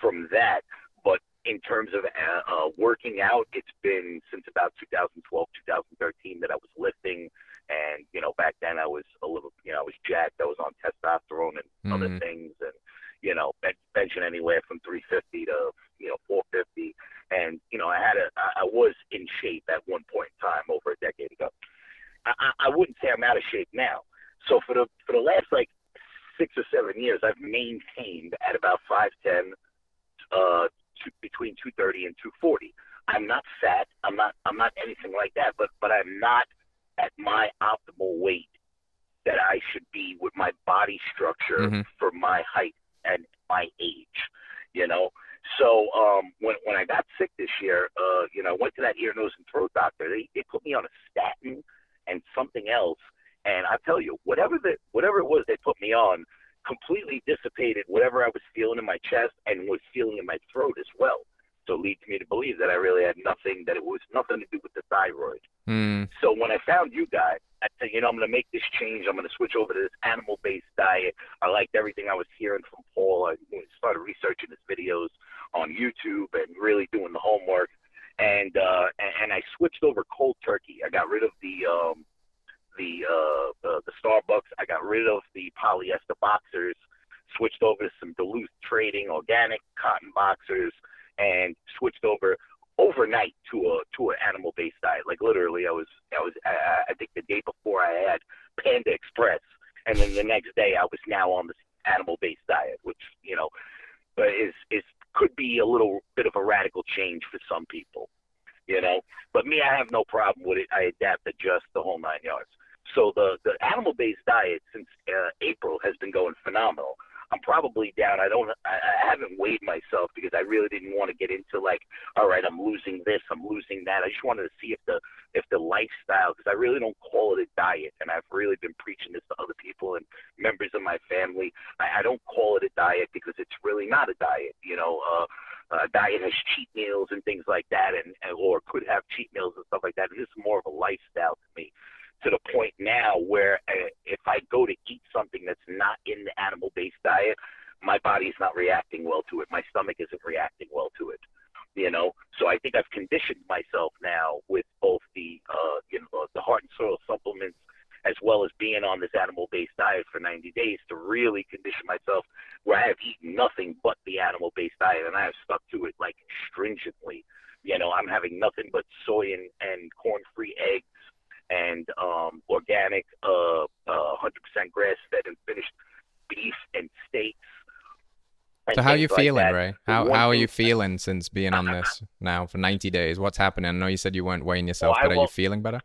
from that. But in terms of uh, uh, working out, it's been since about 2012, 2013 that I was lifting. And you know, back then I was a little, you know, I was jacked. I was on testosterone and other Mhm. things, and you know, benching anywhere from 350 to you know 450. And you know, I had a, I was in shape at one point in time over a decade ago. I, I wouldn't say I'm out of shape now. So for the for the last like six or seven years, I've maintained at about 5'10, uh, to, between 230 and 240. I'm not fat. I'm not. I'm not anything like that. But but I'm not at my optimal weight that I should be with my body structure Mhm. for my height and my age. You know. So um, when when I got sick this year, uh, you know, I went to that ear, nose, and throat doctor. They they put me on a statin and something else, and I tell you, whatever the whatever it was they put me on, completely dissipated whatever I was feeling in my chest and was feeling in my throat as well. So it leads me to believe that I really had nothing, that it was nothing to do with the thyroid. Mm. So when I found you guys, I said, you know, I'm going to make this change. I'm going to switch over to this animal-based diet. I liked everything I was hearing from Paul. I started researching his videos on YouTube and really doing the homework. And uh, and, I switched over cold turkey. I got rid of the um, the uh, the, the Starbucks. I got rid of the polyester boxers. Switched over to some Duluth Trading organic cotton boxers, and switched over overnight to a to an animal based diet. Like literally, I was I was I, I think the day before I had Panda Express, and then the next day I was now on this animal based diet, which you know is is could be a little bit of a radical change for some people, you know. But me, I have no problem with it. I adapt, adjust the whole nine yards. So the the animal based diet since uh, April has been going phenomenal. I'm probably down. I don't. I, I haven't weighed myself because I really didn't want to get into like, all right, I'm losing this, I'm losing that. I just wanted to see if the if the lifestyle, because I really don't call it a diet, and I've really been preaching this to other people and members of my family. I, I don't call it a diet because it's really not a diet. You know, uh, a diet has cheat meals and things like that, and, and or could have cheat meals and stuff like that. And this is more of a lifestyle to me to the point now where uh, if I go to eat something that's not in the animal based diet, my body's not reacting well to it. My stomach isn't reacting well to it. You know, so I think I've conditioned myself now with both the uh, you know the heart and soil supplements as well as being on this animal based diet for 90 days to really condition myself where I have eaten nothing but the animal based diet and I have stuck to it like stringently. You know, I'm having nothing but soy and, and corn free eggs and um, organic, uh, uh, 100% grass fed and finished beef and steaks. and So how are you like feeling, that. Ray? How one how are you feeling since being on this now for 90 days? What's happening? I know you said you weren't weighing yourself, I but are you feeling better?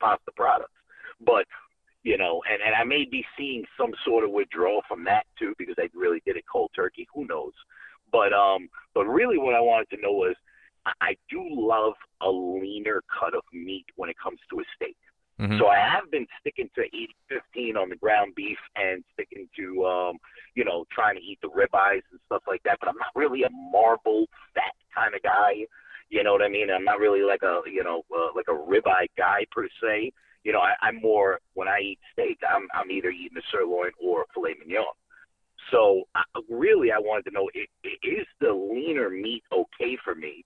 Pasta products. But you know, and and I may be seeing some sort of withdrawal from that too because I really did it cold turkey. Who knows? But um, but really, what I wanted to know was I do love a leaner cut of meat when it comes to a steak. Mm-hmm. So I have been sticking to 80-15 on the ground beef and sticking to, um, you know, trying to eat the ribeyes and stuff like that. But I'm not really a marble fat kind of guy. You know what I mean? I'm not really like a, you know, uh, like a ribeye guy per se. You know, I, I'm more when I eat steak, I'm I'm either eating a sirloin or a filet mignon. So uh, really, I wanted to know: is the leaner meat okay for me?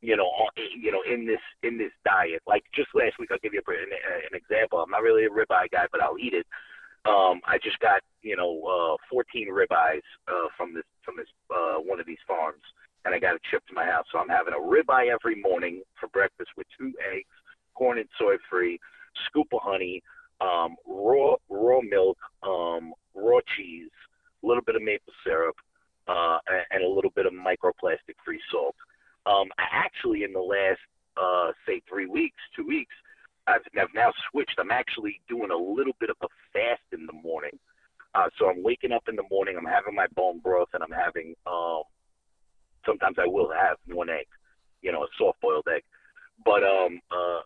you know, you know, in this in this diet. Like just last week, I'll give you a, an, an example. I'm not really a ribeye guy, but I'll eat it. Um, I just got you know uh, 14 ribeyes uh, from this from this uh, one of these farms, and I got it shipped to my house. So I'm having a ribeye every morning for breakfast with two eggs, corn and soy free, scoop of honey, um, raw raw milk, um, raw cheese, a little bit of maple syrup, uh, and, and a little bit of microplastic free salt. Um, I actually, in the last, uh, say, three weeks, two weeks, I've, I've now switched. I'm actually doing a little bit of a fast in the morning. Uh, so I'm waking up in the morning. I'm having my bone broth, and I'm having. Um, sometimes I will have one egg, you know, a soft boiled egg. But um, uh,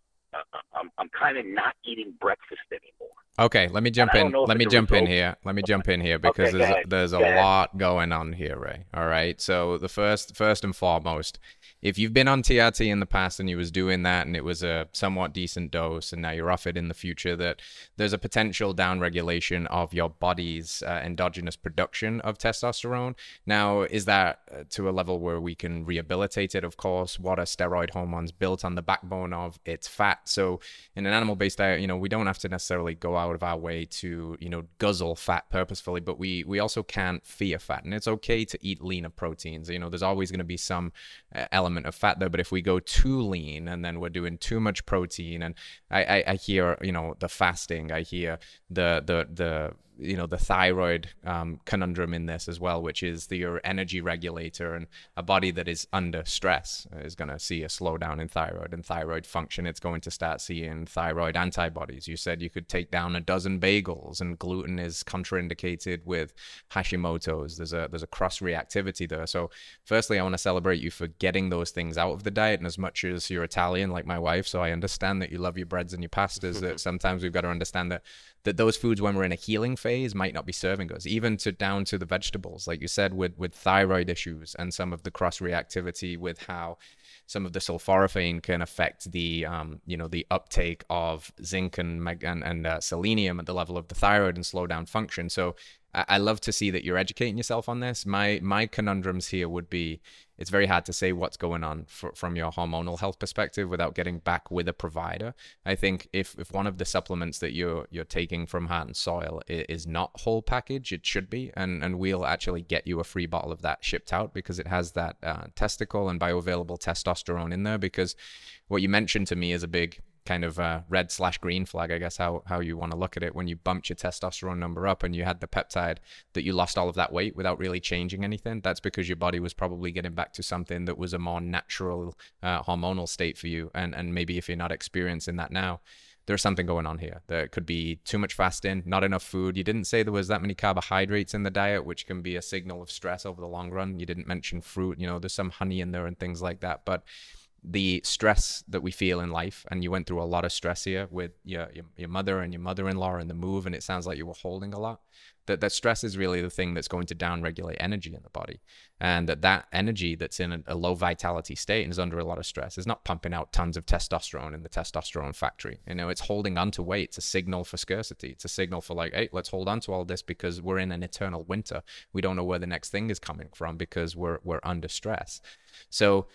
I'm I'm kind of not eating breakfast anymore. Okay, let me jump in. Let me jump in here. Let me jump in here because okay, there's there's a lot going on here, Ray. All right. So the first first and foremost, if you've been on TRT in the past and you was doing that and it was a somewhat decent dose and now you're off it in the future, that there's a potential downregulation of your body's uh, endogenous production of testosterone. Now, is that uh, to a level where we can rehabilitate it? Of course, what are steroid hormones built on the backbone of? It's fat. So in an animal-based diet, you know, we don't have to necessarily go out of our way to, you know, guzzle fat purposefully, but we we also can't fear fat, and it's okay to eat leaner proteins. You know, there's always going to be some uh, element element of fat there. But if we go too lean and then we're doing too much protein, and I, I, I hear you know the fasting, I hear the the the you know the thyroid um, conundrum in this as well, which is the, your energy regulator and a body that is under stress is going to see a slowdown in thyroid and thyroid function. It's going to start seeing thyroid antibodies. You said you could take down a dozen bagels, and gluten is contraindicated with Hashimoto's. There's a there's a cross reactivity there. So, firstly, I want to celebrate you for getting those things out of the diet. And as much as you're Italian, like my wife, so I understand that you love your breads and your pastas. that sometimes we've got to understand that that those foods when we're in a healing phase might not be serving us even to down to the vegetables like you said with with thyroid issues and some of the cross reactivity with how some of the sulforaphane can affect the um, you know the uptake of zinc and and, and uh, selenium at the level of the thyroid and slow down function. So I, love to see that you're educating yourself on this. My my conundrums here would be it's very hard to say what's going on for, from your hormonal health perspective without getting back with a provider. I think if, if one of the supplements that you're you're taking from Heart and Soil is, is not whole package, it should be, and and we'll actually get you a free bottle of that shipped out because it has that uh, testicle and bioavailable testosterone in there. Because what you mentioned to me is a big kind of uh, red slash green flag, I guess, how, how you want to look at it when you bumped your testosterone number up and you had the peptide that you lost all of that weight without really changing anything. That's because your body was probably getting back to something that was a more natural uh, hormonal state for you. And, and maybe if you're not experiencing that now, there's something going on here. There could be too much fasting, not enough food. You didn't say there was that many carbohydrates in the diet, which can be a signal of stress over the long run. You didn't mention fruit. You know, there's some honey in there and things like that. But the stress that we feel in life and you went through a lot of stress here with your, your, your mother and your mother-in-law and the move and it sounds like you were holding a lot that that stress is really the thing that's going to downregulate energy in the body and that that energy that's in a, a, low vitality state and is under a lot of stress. Is not pumping out tons of testosterone in the testosterone factory. You know it's holding on to weight it's a signal for scarcity it's a signal for like hey let's hold on to all this because we're in an eternal winter. We don't know where the next thing is coming from because we're we're under stress. So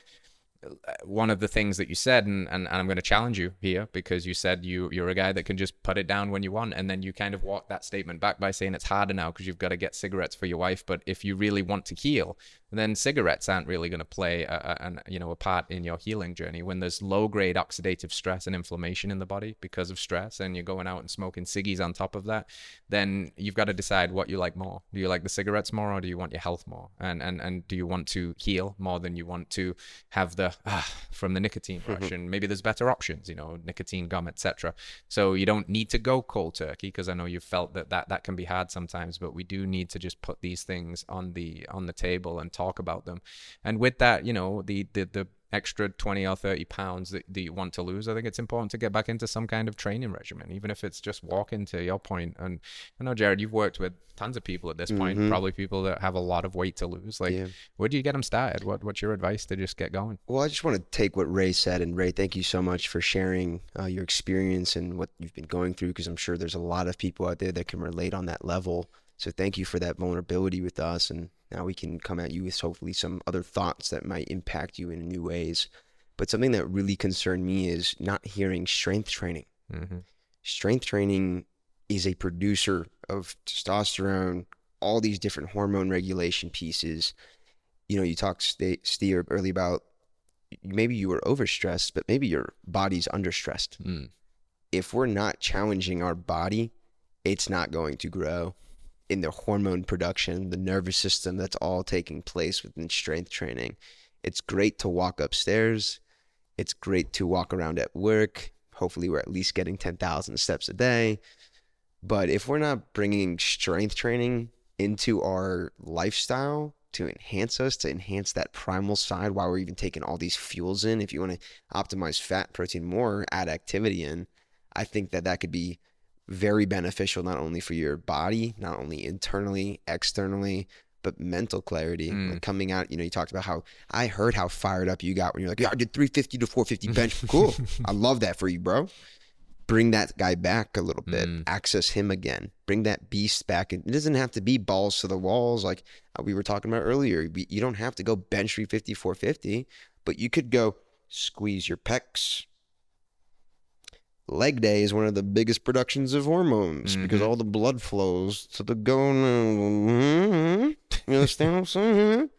one of the things that you said, and, and, and I'm going to challenge you here because you said you you're a guy that can just put it down when you want, and then you kind of walk that statement back by saying it's harder now because you've got to get cigarettes for your wife. But if you really want to heal, then cigarettes aren't really going to play a, a, you know a part in your healing journey when there's low grade oxidative stress and inflammation in the body because of stress and you're going out and smoking ciggies on top of that then you've got to decide what you like more. Do you like the cigarettes more or do you want your health more? And and and do you want to heal more than you want to have the ah, from the nicotine rush? Mm-hmm. and maybe there's better options you know nicotine gum etc so you don't need to go cold turkey because i know you've felt that, that that can be hard sometimes but we do need to just put these things on the on the table and talk about them. And with that, you know, the the, the extra 20 or 30 pounds that, that you want to lose, I think it's important to get back into some kind of training regimen, even if it's just walking to your point. And I know, Jarrod, you've worked with tons of people at this point, mm-hmm. probably people that have a lot of weight to lose. Like, yeah. where do you get them started? What, what's your advice to just get going? Well, I just want to take what Ray said. And Ray, thank you so much for sharing uh, your experience and what you've been going through, because I'm sure there's a lot of people out there that can relate on that level. So thank you for that vulnerability with us. And now we can come at you with hopefully some other thoughts that might impact you in new ways. But something that really concerned me is not hearing strength training. Mm-hmm. Strength training is a producer of testosterone, all these different hormone regulation pieces. You know, you talked, Steve, early about maybe you were overstressed, but maybe your body's understressed. Mm. If we're not challenging our body, it's not going to grow in their hormone production, the nervous system, that's all taking place within strength training. It's great to walk upstairs. It's great to walk around at work. Hopefully, we're at least getting 10,000 steps a day. But if we're not bringing strength training into our lifestyle to enhance us, to enhance that primal side while we're even taking all these fuels in, if you want to optimize fat, protein more, add activity in, I think that that could be very beneficial not only for your body, not only internally, externally, but mental clarity. Mm. Like coming out, you know, you talked about how I heard how fired up you got when you're like, yeah, I did 350 to 450 bench. cool. I love that for you, bro. Bring that guy back a little bit, mm. access him again, bring that beast back. It doesn't have to be balls to the walls like we were talking about earlier. You don't have to go bench 350, 450, but you could go squeeze your pecs, leg day is one of the biggest productions of hormones mm-hmm. because all the blood flows to the gonad. You understand what I'm saying?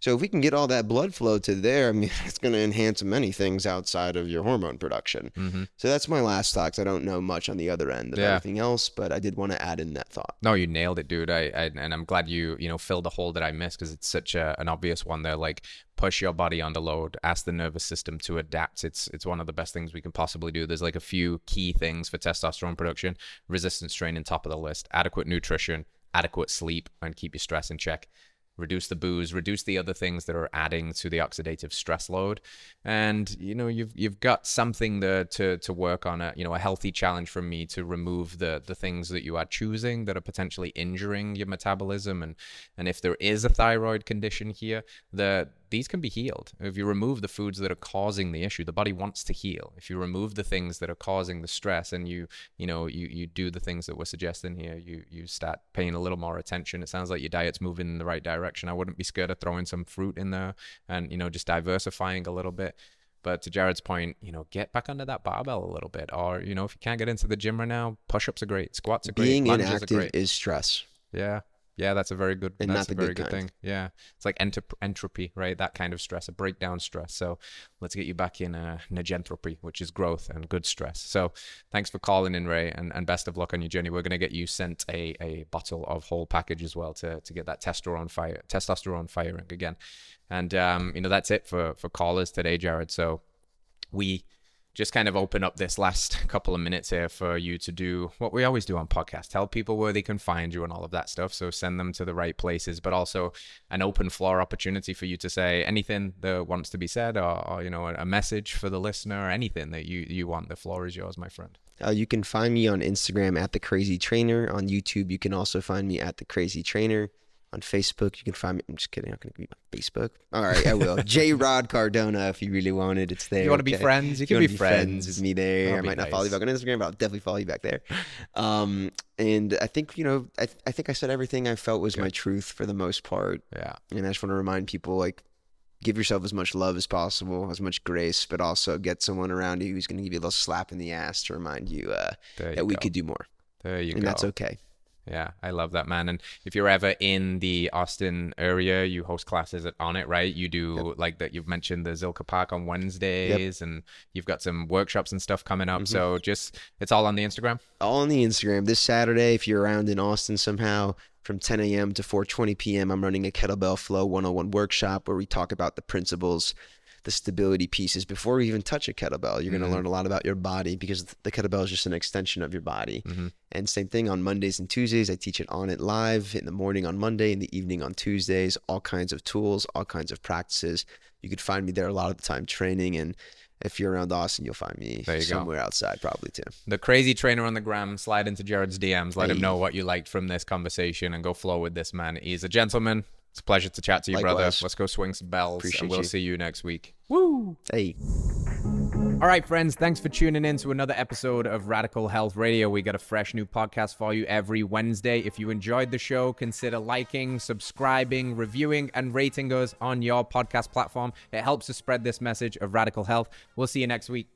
So if we can get all that blood flow to there, I mean, it's going to enhance many things outside of your hormone production. Mm-hmm. So that's my last thoughts. I don't know much on the other end of yeah. everything else, but I did want to add in that thought. No, you nailed it, dude. I, I and I'm glad you you know filled a hole that I missed because it's such a, an obvious one there. Like push your body under load, ask the nervous system to adapt. It's it's one of the best things we can possibly do. There's like a few key things for testosterone production: resistance training, top of the list, adequate nutrition, adequate sleep, and keep your stress in check reduce the booze, reduce the other things that are adding to the oxidative stress load, and you know you've you've got something there to to work on a you know a healthy challenge from me to remove the the things that you are choosing that are potentially injuring your metabolism, and and if there is a thyroid condition here, the these can be healed. If you remove the foods that are causing the issue, the body wants to heal. If you remove the things that are causing the stress and you, you know, you, you do the things that we're suggesting here, you, you start paying a little more attention. It sounds like your diet's moving in the right direction. I wouldn't be scared of throwing some fruit in there and, you know, just diversifying a little bit. But to Jarrod's point, you know, get back under that barbell a little bit. Or, you know, if you can't get into the gym right now, push ups are great, squats are great, Being inactive is stress. Yeah. Yeah, that's a very good. And that's a very good good, thing. Yeah, it's like entop- entropy, right? That kind of stress, a breakdown stress. So let's get you back in uh, negentropy, which is growth and good stress. So thanks for calling in, Ray, and, and best of luck on your journey. We're gonna get you sent a, a bottle of whole package as well to to get that testosterone fire testosterone firing again. And um, you know that's it for for callers today, Jarrod. So we just kind of open up this last couple of minutes here for you to do what we always do on podcasts tell people where they can find you and all of that stuff so send them to the right places but also an open floor opportunity for you to say anything that wants to be said or, or you know a message for the listener or anything that you you want the floor is yours my friend Uh, you can find me on Instagram at the Crazy Trainer. On YouTube, you can also find me at the Crazy Trainer. On Facebook, you can find me. I'm just kidding. I'm not going to give you my Facebook. All right, I will. J Rod Cardona, if you really want it, it's there. you want to be friends you can wanna be friends with me there. That'll I be might not follow you back on Instagram, but I'll definitely follow you back there. Um, and I think you know, I, I think I said everything I felt was my truth for the most part. yeah And I just want to remind people like give yourself as much love as possible, as much grace, but also get someone around you who's going to give you a little slap in the ass to remind you uh, you that we go. could do more. there you and go And that's okay. Yeah, I love that, man. And if you're ever in the Austin area, you host classes at Onnit, right? You do like that. You've mentioned the Zilker Park on Wednesdays, and you've got some workshops and stuff coming up. Mhm. So just it's all on the Instagram. All on the Instagram. This Saturday, if you're around in Austin somehow, from 10 a.m. to 4:20 p.m., I'm running a kettlebell flow 101 workshop where we talk about the principles, the stability pieces before we even touch a kettlebell. You're going Mhm. to learn a lot about your body because the kettlebell is just an extension of your body. Mhm. And same thing on Mondays and Tuesdays. I teach it Onnit live in the morning on Monday, in the evening on Tuesdays. All kinds of tools, all kinds of practices. You could find me there a lot of the time training. And if you're around Austin, you'll find me you go. somewhere outside probably too. The crazy trainer on the gram. Slide into Jarrod's DMs. Let him know what you liked from this conversation, and go flow with this man. He's a gentleman. It's a pleasure to chat to you, brother. Let's go swing some bells, Appreciate and we'll you. see you next week. Woo! Hey. All right, friends, thanks for tuning in to another episode of Radical Health Radio. We got a fresh new podcast for you every Wednesday. If you enjoyed the show, consider liking, subscribing, reviewing, and rating us on your podcast platform. It helps to spread this message of radical health. We'll see you next week.